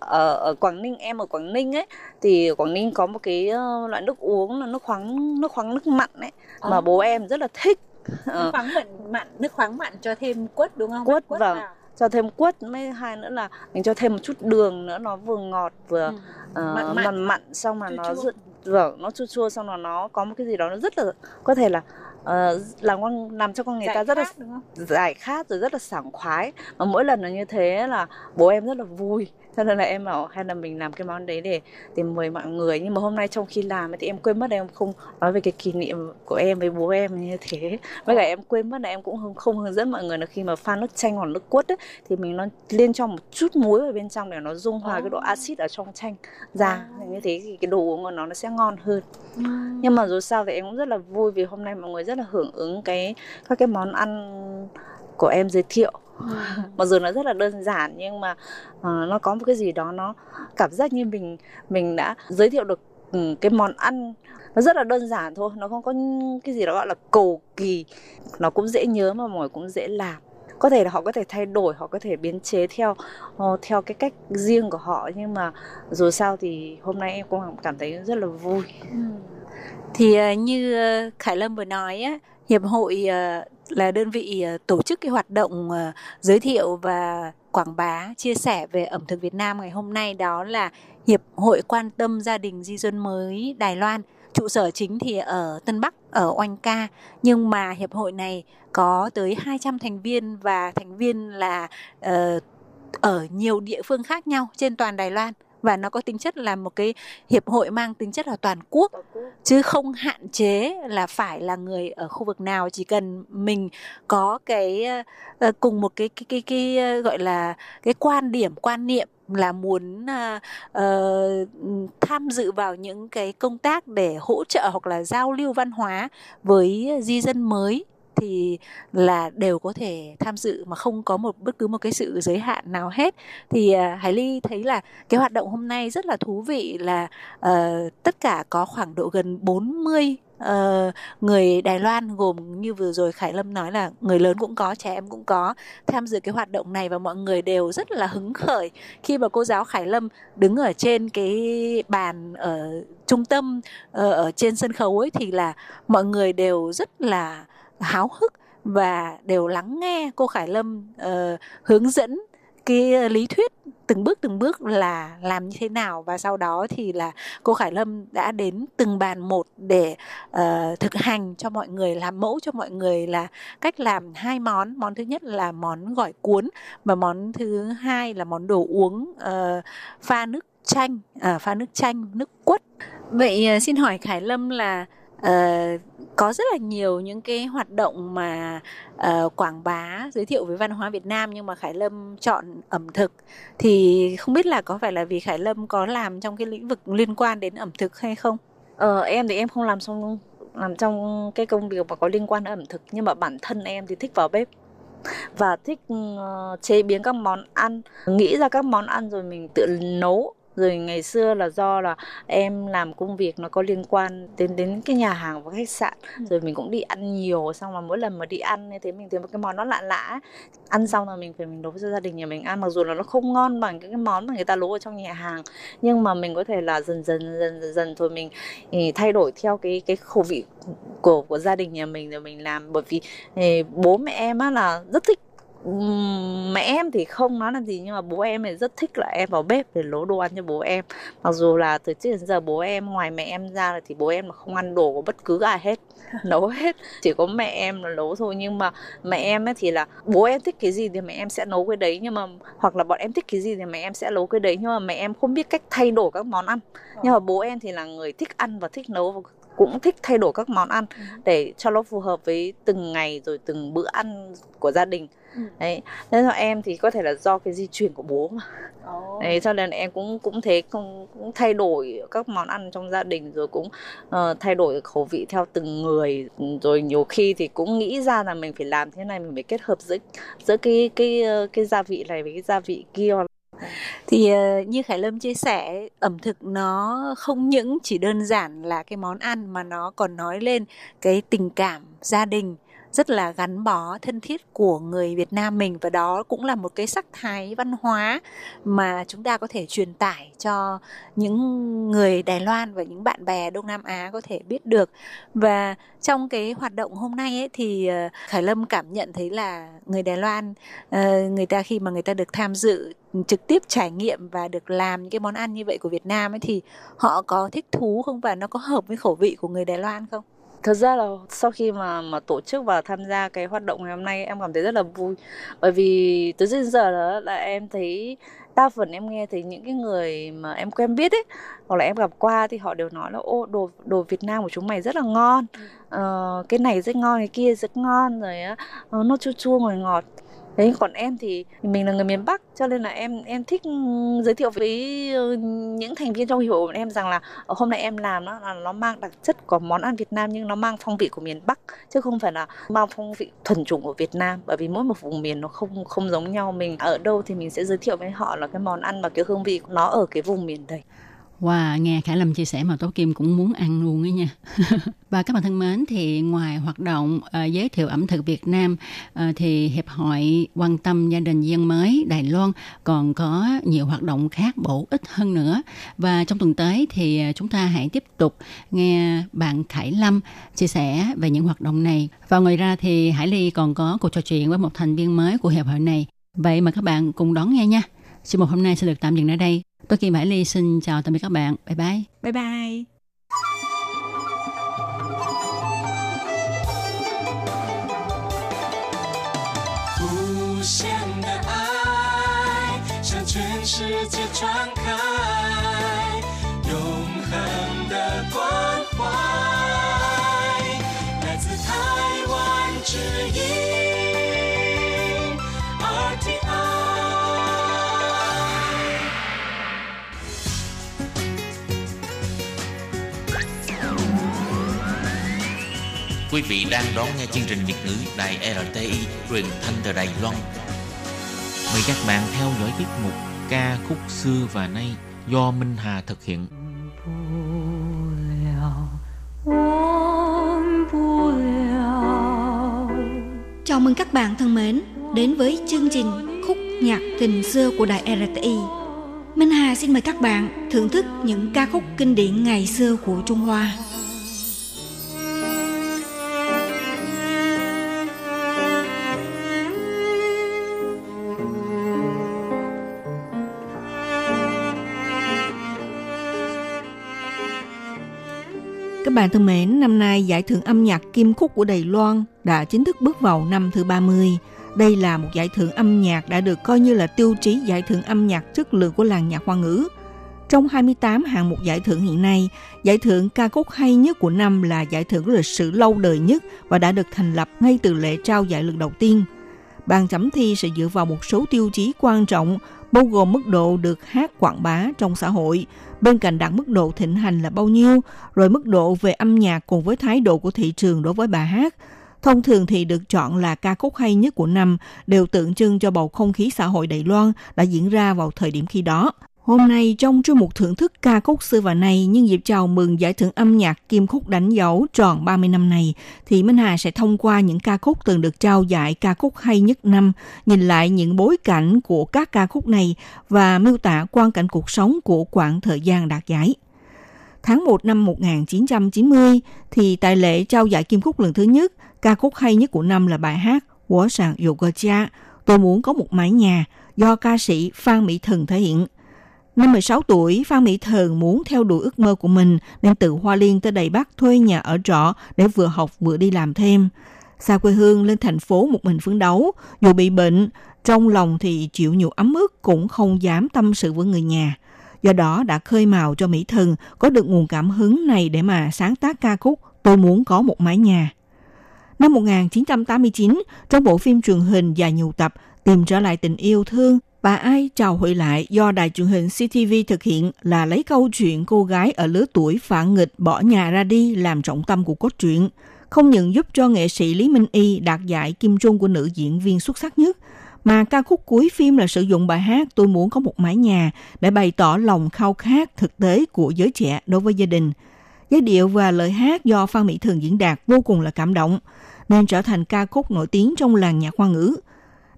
ở, ở Quảng Ninh em ở Quảng Ninh ấy thì Quảng Ninh có một cái uh, loại nước uống là nước khoáng nước khoáng nước mặn ấy à. mà bố em rất là thích. Nước khoáng mặn mặn nước khoáng mặn cho thêm quất đúng không? Quất, quất vâng. vào cho thêm quất mấy hai nữa là mình cho thêm một chút đường nữa nó vừa ngọt vừa ừ. uh, mặn, mặn. mặn xong mà nó chua vâng nó chua chua xong rồi nó có một cái gì đó nó rất là có thể là uh, làm con làm cho con người giải ta rất là giải khát rồi rất là sảng khoái mà mỗi lần là như thế là bố em rất là vui cho nên là em bảo hay là mình làm cái món đấy để để mời mọi người nhưng mà hôm nay trong khi làm thì em quên mất là em không nói về cái kỷ niệm của em với bố em như thế. Với cả em quên mất là em cũng không, không hướng dẫn mọi người là khi mà pha nước chanh hoặc nước quất ấy, thì mình nó lên cho một chút muối ở bên trong để nó dung hòa cái độ axit ở trong chanh ra. Như thế thì cái đồ uống của nó nó sẽ ngon hơn. Nhưng mà dù sao thì em cũng rất là vui vì hôm nay mọi người rất là hưởng ứng cái các cái món ăn của em giới thiệu mặc dù nó rất là đơn giản nhưng mà uh, nó có một cái gì đó nó cảm giác như mình mình đã giới thiệu được ừ, cái món ăn nó rất là đơn giản thôi nó không có cái gì đó gọi là cầu kỳ. Nó cũng dễ nhớ mà mọi người cũng dễ làm. Có thể là họ có thể thay đổi họ có thể biến chế theo ờ, theo cái cách riêng của họ nhưng mà dù sao thì hôm nay em cũng cảm thấy rất là vui. Ừ. Thì ờ, như khải lâm vừa nói á hiệp hội là đơn vị ờ, tổ chức cái hoạt động ờ, giới thiệu và quảng bá chia sẻ về ẩm thực Việt Nam ngày hôm nay đó là Hiệp hội quan tâm gia đình di dân mới Đài Loan. Trụ sở chính thì ở Tân Bắc, ở Oanh Ca. Nhưng mà hiệp hội này có tới 200 thành viên và thành viên là uh, ở nhiều địa phương khác nhau trên toàn Đài Loan và nó có tính chất là một cái hiệp hội mang tính chất là toàn quốc. Chứ không hạn chế là phải là người ở khu vực nào chỉ cần mình có cái uh, cùng một cái cái cái cái, cái gọi là cái quan điểm quan niệm là muốn uh, uh, tham dự vào những cái công tác để hỗ trợ hoặc là giao lưu văn hóa với di dân mới thì là đều có thể tham dự mà không có một bất cứ một cái sự giới hạn nào hết. Thì uh, Hải Ly thấy là cái hoạt động hôm nay rất là thú vị là uh, tất cả có khoảng độ gần 40 uh, ờ, người Đài Loan gồm như vừa rồi Khải Lâm nói là người lớn cũng có trẻ em cũng có tham dự cái hoạt động này và mọi người đều rất là hứng khởi. Khi mà cô giáo Khải Lâm đứng ở trên cái bàn ở trung tâm uh, ở trên sân khấu ấy thì là mọi người đều rất là háo hức và đều lắng nghe cô Khải Lâm uh, hướng dẫn cái lý thuyết từng bước từng bước là làm như thế nào. Và sau đó thì là cô Khải Lâm đã đến từng bàn một để uh, thực hành cho mọi người làm mẫu cho mọi người là cách làm hai món. Món thứ nhất là món gỏi cuốn và món thứ hai là món đồ uống uh, pha nước chanh uh, pha nước chanh nước quất. Vậy uh, xin hỏi Khải Lâm là uh, có rất là nhiều những cái hoạt động mà uh, quảng bá giới thiệu với văn hóa Việt Nam nhưng mà Khải Lâm chọn ẩm thực thì không biết là có phải là vì Khải Lâm có làm trong cái lĩnh vực liên quan đến ẩm thực hay không? Ờ, em thì em không làm trong làm trong cái công việc mà có liên quan đến ẩm thực nhưng mà bản thân em thì thích vào bếp và thích uh, chế biến các món ăn nghĩ ra các món ăn rồi mình tự nấu rồi ngày xưa là do là em làm công việc nó có liên quan đến đến cái nhà hàng và khách sạn. Ừ. rồi mình cũng đi ăn nhiều xong mà mỗi lần mà đi ăn như thế mình thấy một cái món nó lạ lạ ăn xong là mình phải mình nấu cho gia đình nhà mình ăn mặc dù là nó không ngon bằng cái món mà người ta nấu ở trong nhà hàng. Nhưng mà mình có thể là dần dần dần dần, dần rồi mình thay đổi theo cái cái khẩu vị của của gia đình nhà mình rồi mình làm. Bởi vì bố mẹ em á là rất thích mẹ em thì không nói làm gì nhưng mà bố em thì rất thích là em vào bếp để nấu đồ ăn cho bố em. Mặc dù là từ trước đến giờ bố em ngoài mẹ em ra thì bố em là không ăn đồ của bất cứ ai hết nấu hết. Chỉ có mẹ em là nấu thôi nhưng mà mẹ em ấy thì là bố em thích cái gì thì mẹ em sẽ nấu cái đấy nhưng mà hoặc là bọn em thích cái gì thì mẹ em sẽ nấu cái đấy nhưng mà mẹ em không biết cách thay đổi các món ăn. Nhưng mà bố em thì là người thích ăn và thích nấu và cũng thích thay đổi các món ăn để cho nó phù hợp với từng ngày rồi từng bữa ăn của gia đình. Ừ. đấy nên là em thì có thể là do cái di truyền của bố mà. Oh. đấy cho nên em cũng cũng thế cũng, cũng thay đổi các món ăn trong gia đình rồi cũng uh, thay đổi khẩu vị theo từng người. Rồi nhiều khi thì cũng nghĩ ra là mình phải làm thế này mình phải kết hợp giữa giữa cái cái cái, cái gia vị này với cái gia vị kia thì uh, như Khải Lâm chia sẻ ẩm thực nó không những chỉ đơn giản là cái món ăn mà nó còn nói lên cái tình cảm gia đình rất là gắn bó thân thiết của người Việt Nam mình. Và đó cũng là một cái sắc thái văn hóa mà chúng ta có thể truyền tải cho những người Đài Loan và những bạn bè Đông Nam Á có thể biết được. Và trong cái hoạt động hôm nay ấy thì ờ, Khải Lâm cảm nhận thấy là người Đài Loan ờ, người ta khi mà người ta được tham dự trực tiếp trải nghiệm và được làm những cái món ăn như vậy của Việt Nam ấy thì họ có thích thú không? Và nó có hợp với khẩu vị của người Đài Loan không? Thật ra là sau khi mà mà tổ chức và tham gia cái hoạt động ngày hôm nay em cảm thấy rất là vui. Bởi vì từ đến giờ đó là em thấy đa phần em nghe thấy những cái người mà em quen biết ấy hoặc là em gặp qua thì họ đều nói là ô đồ đồ Việt Nam của chúng mày rất là ngon. Ờ, cái này rất ngon cái kia rất ngon rồi á ờ, nó chua chua ngọt ngọt đấy, còn em thì mình là người miền Bắc, cho nên là em em thích giới thiệu với ờ, những thành viên trong hiệp hội em rằng là ờ, hôm nay em làm nó là nó mang đặc chất của món ăn Việt Nam nhưng nó mang phong vị của miền Bắc, chứ không phải là mang phong vị thuần chủng của Việt Nam. Bởi vì mỗi một vùng miền nó không không giống nhau. Mình ở đâu thì mình sẽ giới thiệu với họ là cái món ăn và cái hương vị nó ở cái vùng miền đấy. Wow, nghe Khải Lâm chia sẻ mà Tố Kim cũng muốn ăn luôn ấy nha. và các bạn thân mến thì ngoài hoạt động uh, giới thiệu ẩm thực Việt Nam uh, thì Hiệp hội quan tâm gia đình dân mới Đài Loan còn có nhiều hoạt động khác bổ ích hơn nữa. Và trong tuần tới thì ờ, chúng ta hãy tiếp tục nghe bạn Khải Lâm chia sẻ về những hoạt động này. Và ngoài ra thì Hải Ly còn có cuộc trò chuyện với một thành viên mới của Hiệp hội này Vậy mà các bạn cùng đón nghe nha. Chương mục hôm nay sẽ được tạm dừng ở đây. Tôi Kim Hải Ly xin chào tạm biệt các bạn. Bye bye. Bye bye. 无 Quý vị đang đón nghe chương trình Việt ngữ Đài RTI truyền thanh từ Đài Loan. Mời các bạn theo dõi tiết mục ca khúc xưa và nay do Minh Hà thực hiện. 忘不了。 Chào mừng các bạn thân mến đến với chương trình khúc nhạc tình xưa của đài RTI. Minh Hà xin mời các bạn thưởng thức những ca khúc kinh điển ngày xưa của Trung Hoa. Các bạn thân mến, năm nay giải thưởng âm nhạc Kim Khúc của Đài Loan đã chính thức bước vào năm thứ 30. Đây là một giải thưởng âm nhạc đã được coi như là tiêu chí giải thưởng âm nhạc chất lượng của làng nhạc hoa ngữ. Trong 28 hạng mục giải thưởng hiện nay, giải thưởng ca khúc hay nhất của năm là giải thưởng lịch sử lâu đời nhất và đã được thành lập ngay từ lễ trao giải lần đầu tiên. Ban chấm thi sẽ dựa vào một số tiêu chí quan trọng, bao gồm mức độ được hát quảng bá trong xã hội, bên cạnh đặt mức độ thịnh hành là bao nhiêu, rồi mức độ về âm nhạc cùng với thái độ của thị trường đối với bài hát. Thông thường thì được chọn là ca khúc hay nhất của năm, đều tượng trưng cho bầu không khí xã hội Đài Loan đã diễn ra vào thời điểm khi đó. Hôm nay trong chương mục thưởng thức ca khúc xưa và nay nhân dịp chào mừng giải thưởng âm nhạc Kim Khúc đánh dấu tròn 30 năm này thì Minh Hà sẽ thông qua những ca khúc từng được trao giải ca khúc hay nhất năm, nhìn lại những bối cảnh của các ca khúc này và miêu tả quan cảnh cuộc sống của quãng thời gian đạt giải. Tháng 1 năm 1990 thì tại lễ trao giải Kim Khúc lần thứ nhất, ca khúc hay nhất của năm là bài hát của Sang Yoga Cha, Tôi muốn có một mái nhà do ca sĩ Phan Mỹ Thần thể hiện. Năm 16 tuổi, Phan Mỹ Thần muốn theo đuổi ước mơ của mình nên từ Hoa Liên tới Đài Bắc thuê nhà ở trọ để vừa học vừa đi làm thêm. Xa quê hương lên thành phố một mình phấn đấu, dù bị bệnh, trong lòng thì chịu nhiều ấm ức cũng không dám tâm sự với người nhà. Do đó đã khơi mào cho Mỹ Thần có được nguồn cảm hứng này để mà sáng tác ca khúc Tôi muốn có một mái nhà. Năm 1989, trong bộ phim truyền hình dài nhiều tập Tìm trở lại tình yêu thương, Bà Ai chào hội lại do đài truyền hình CTV thực hiện là lấy câu chuyện cô gái ở lứa tuổi phản nghịch bỏ nhà ra đi làm trọng tâm của cốt truyện, không những giúp cho nghệ sĩ Lý Minh Y đạt giải kim trung của nữ diễn viên xuất sắc nhất, mà ca khúc cuối phim là sử dụng bài hát Tôi muốn có một mái nhà để bày tỏ lòng khao khát thực tế của giới trẻ đối với gia đình. Giai điệu và lời hát do Phan Mỹ Thường diễn đạt vô cùng là cảm động, nên trở thành ca khúc nổi tiếng trong làng nhạc hoa ngữ.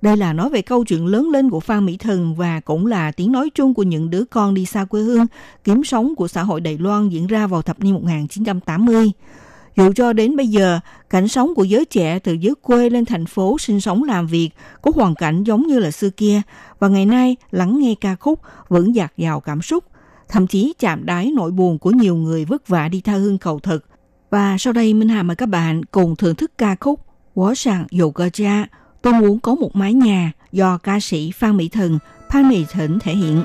Đây là nói về câu chuyện lớn lên của Phan Mỹ Thần và cũng là tiếng nói chung của những đứa con đi xa quê hương, kiếm sống của xã hội Đài Loan diễn ra vào thập niên 1980. Dù cho đến bây giờ, cảnh sống của giới trẻ từ dưới quê lên thành phố sinh sống làm việc có hoàn cảnh giống như là xưa kia và ngày nay lắng nghe ca khúc vẫn dạt dào cảm xúc, thậm chí chạm đáy nỗi buồn của nhiều người vất vả đi tha hương cầu thực. Và sau đây Minh Hà mời các bạn cùng thưởng thức ca khúc Quá sàng dầu cơ cha Tôi muốn có một mái nhà do ca sĩ Phan Mỹ Thần, Phan Mỹ Thịnh thể hiện.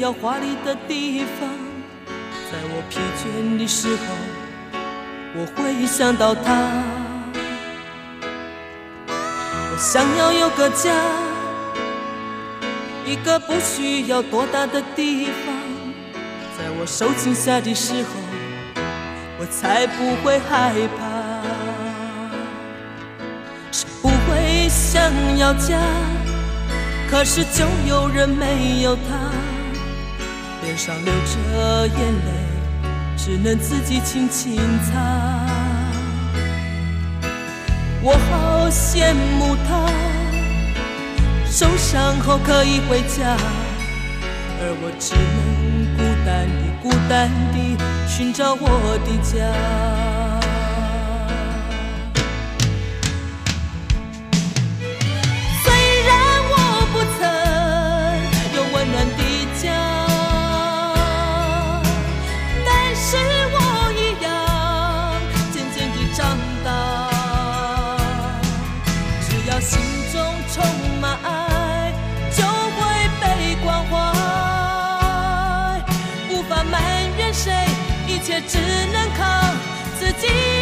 要华丽的地方。在我疲倦的时候，我会想到他。我想要有个家，一个不需要多大的地方。在我受惊吓的时候，我才不会害怕。谁不会想要家？可是就有人没有他，上流着眼泪，只能自己轻轻擦。我好羡慕他，受伤后可以回家，而我只能孤单地、孤单地寻找我的家。谁，一切只能靠自己。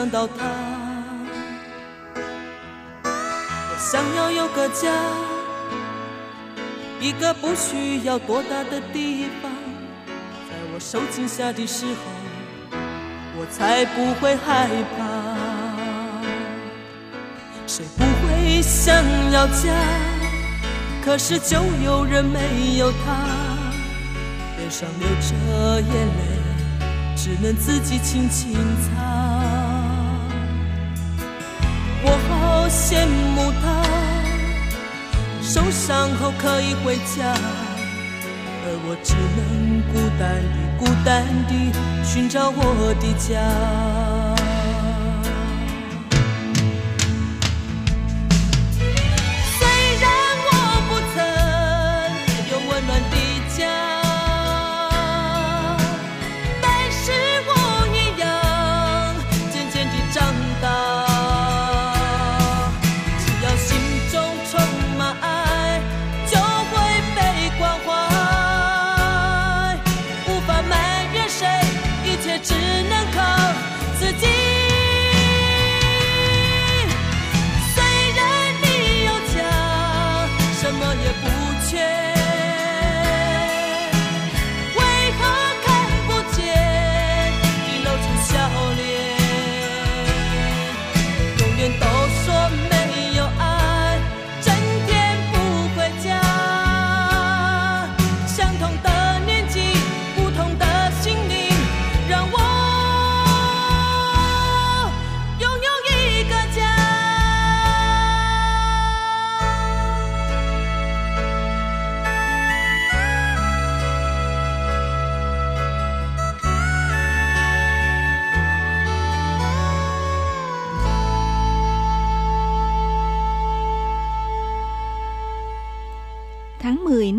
想到他。我想要有个家，一个不需要多大的地方。在我受惊吓的时候，我才不会害怕。谁不会想要家？可是就有人没有他，脸上流着眼泪，只能自己轻轻擦。羡慕他，受伤后可以回家，而我只能孤单地、孤单地寻找我的家。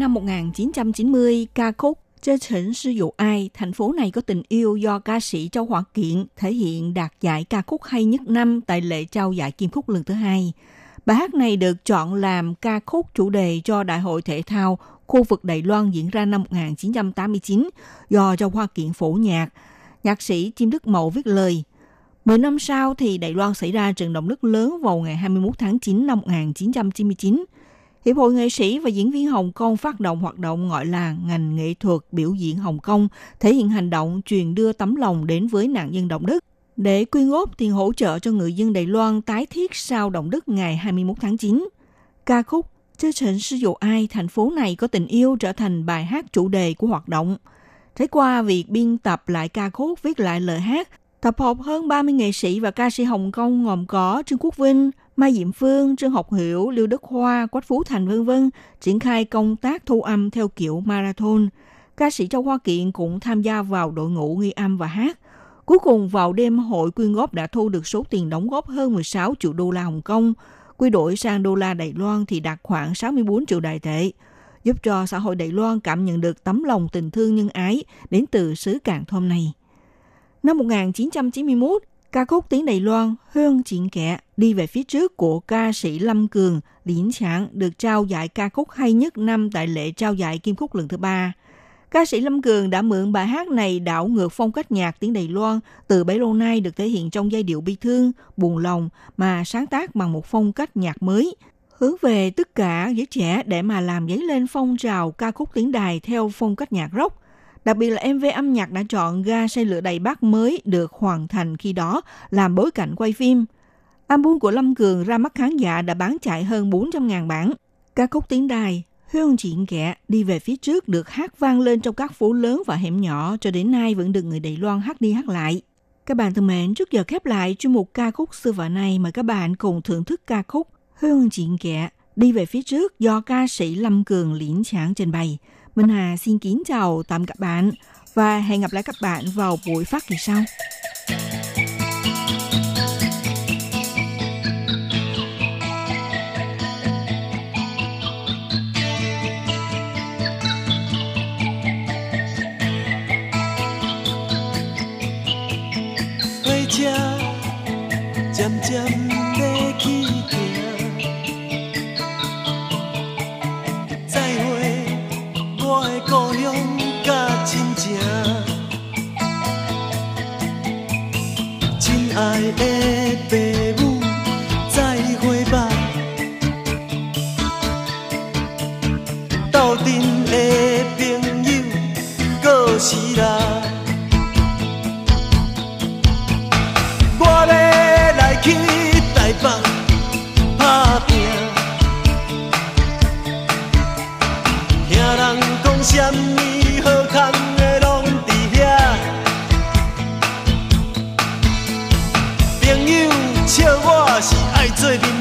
Năm 1990, ca khúc Chơ Chỉnh Sư Dụ Ai, thành phố này có tình yêu do ca sĩ Châu Hòa Kiện thể hiện đạt giải ca khúc hay nhất năm tại lễ trao giải Kim Khúc lần thứ hai. Bài hát này được chọn làm ca khúc chủ đề cho Đại hội Thể thao khu vực Đài Loan diễn ra năm 1989 do Châu Hoa Kiện phổ nhạc. Nhạc sĩ Chim Đức Mậu viết lời. Mười năm sau thì Đài Loan xảy ra trận động đất lớn vào ngày 21 tháng 9 năm 1999. Hiệp hội nghệ sĩ và diễn viên Hồng Kông phát động hoạt động gọi là ngành nghệ thuật biểu diễn Hồng Kông, thể hiện hành động truyền đưa tấm lòng đến với nạn nhân động đất để quyên góp tiền hỗ trợ cho người dân Đài Loan tái thiết sau động đất ngày 21 tháng 9. Ca khúc Chớ Trịnh Sư Dụ Ai, thành phố này có tình yêu trở thành bài hát chủ đề của hoạt động. Trải qua việc biên tập lại ca khúc, viết lại lời hát, tập hợp hơn 30 nghệ sĩ và ca sĩ Hồng Kông gồm có Trương Quốc Vinh, Mai Diệm Phương, Trương Học Hiểu, Lưu Đức Hoa, Quách Phú Thành vân vân triển khai công tác thu âm theo kiểu marathon. Ca sĩ Châu Hoa Kiện cũng tham gia vào đội ngũ ghi âm và hát. Cuối cùng vào đêm hội quyên góp đã thu được số tiền đóng góp hơn 16 triệu đô la Hồng Kông, quy đổi sang đô la Đài Loan thì đạt khoảng 64 triệu đại tệ, giúp cho xã hội Đài Loan cảm nhận được tấm lòng tình thương nhân ái đến từ xứ Cảng Thơm này. Năm 1991, ca khúc tiếng Đài Loan Hương Triển Kẻ đi về phía trước của ca sĩ Lâm Cường, Liễn Trạng được trao giải ca khúc hay nhất năm tại lễ trao giải Kim Khúc lần thứ ba. Ca sĩ Lâm Cường đã mượn bài hát này đảo ngược phong cách nhạc tiếng Đài Loan từ bấy lâu nay được thể hiện trong giai điệu bi thương, buồn lòng mà sáng tác bằng một phong cách nhạc mới, hướng về tất cả giới trẻ để mà làm dấy lên phong trào ca khúc tiếng đài theo phong cách nhạc rock. Đặc biệt là MV âm nhạc đã chọn ga xe lửa đầy bắc mới được hoàn thành khi đó làm bối cảnh quay phim. Album của Lâm Cường ra mắt khán giả đã bán chạy hơn 400.000 bản. Ca khúc tiếng đài Hương chuyện kẻ đi về phía trước được hát vang lên trong các phố lớn và hẻm nhỏ cho đến nay vẫn được người Đài Loan hát đi hát lại. Các bạn thân mến, trước giờ khép lại chuyên mục ca khúc xưa và nay mời các bạn cùng thưởng thức ca khúc Hương chuyện kẻ đi về phía trước do ca sĩ Lâm Cường liễn sáng trình bày. Minh Hà xin kính chào tạm các bạn và hẹn gặp lại các bạn vào buổi phát kỳ sau. 车渐的爸母，再会吧，斗阵的朋友，搁是啦。我要来去台北打拼，听人讲什么我是爱做面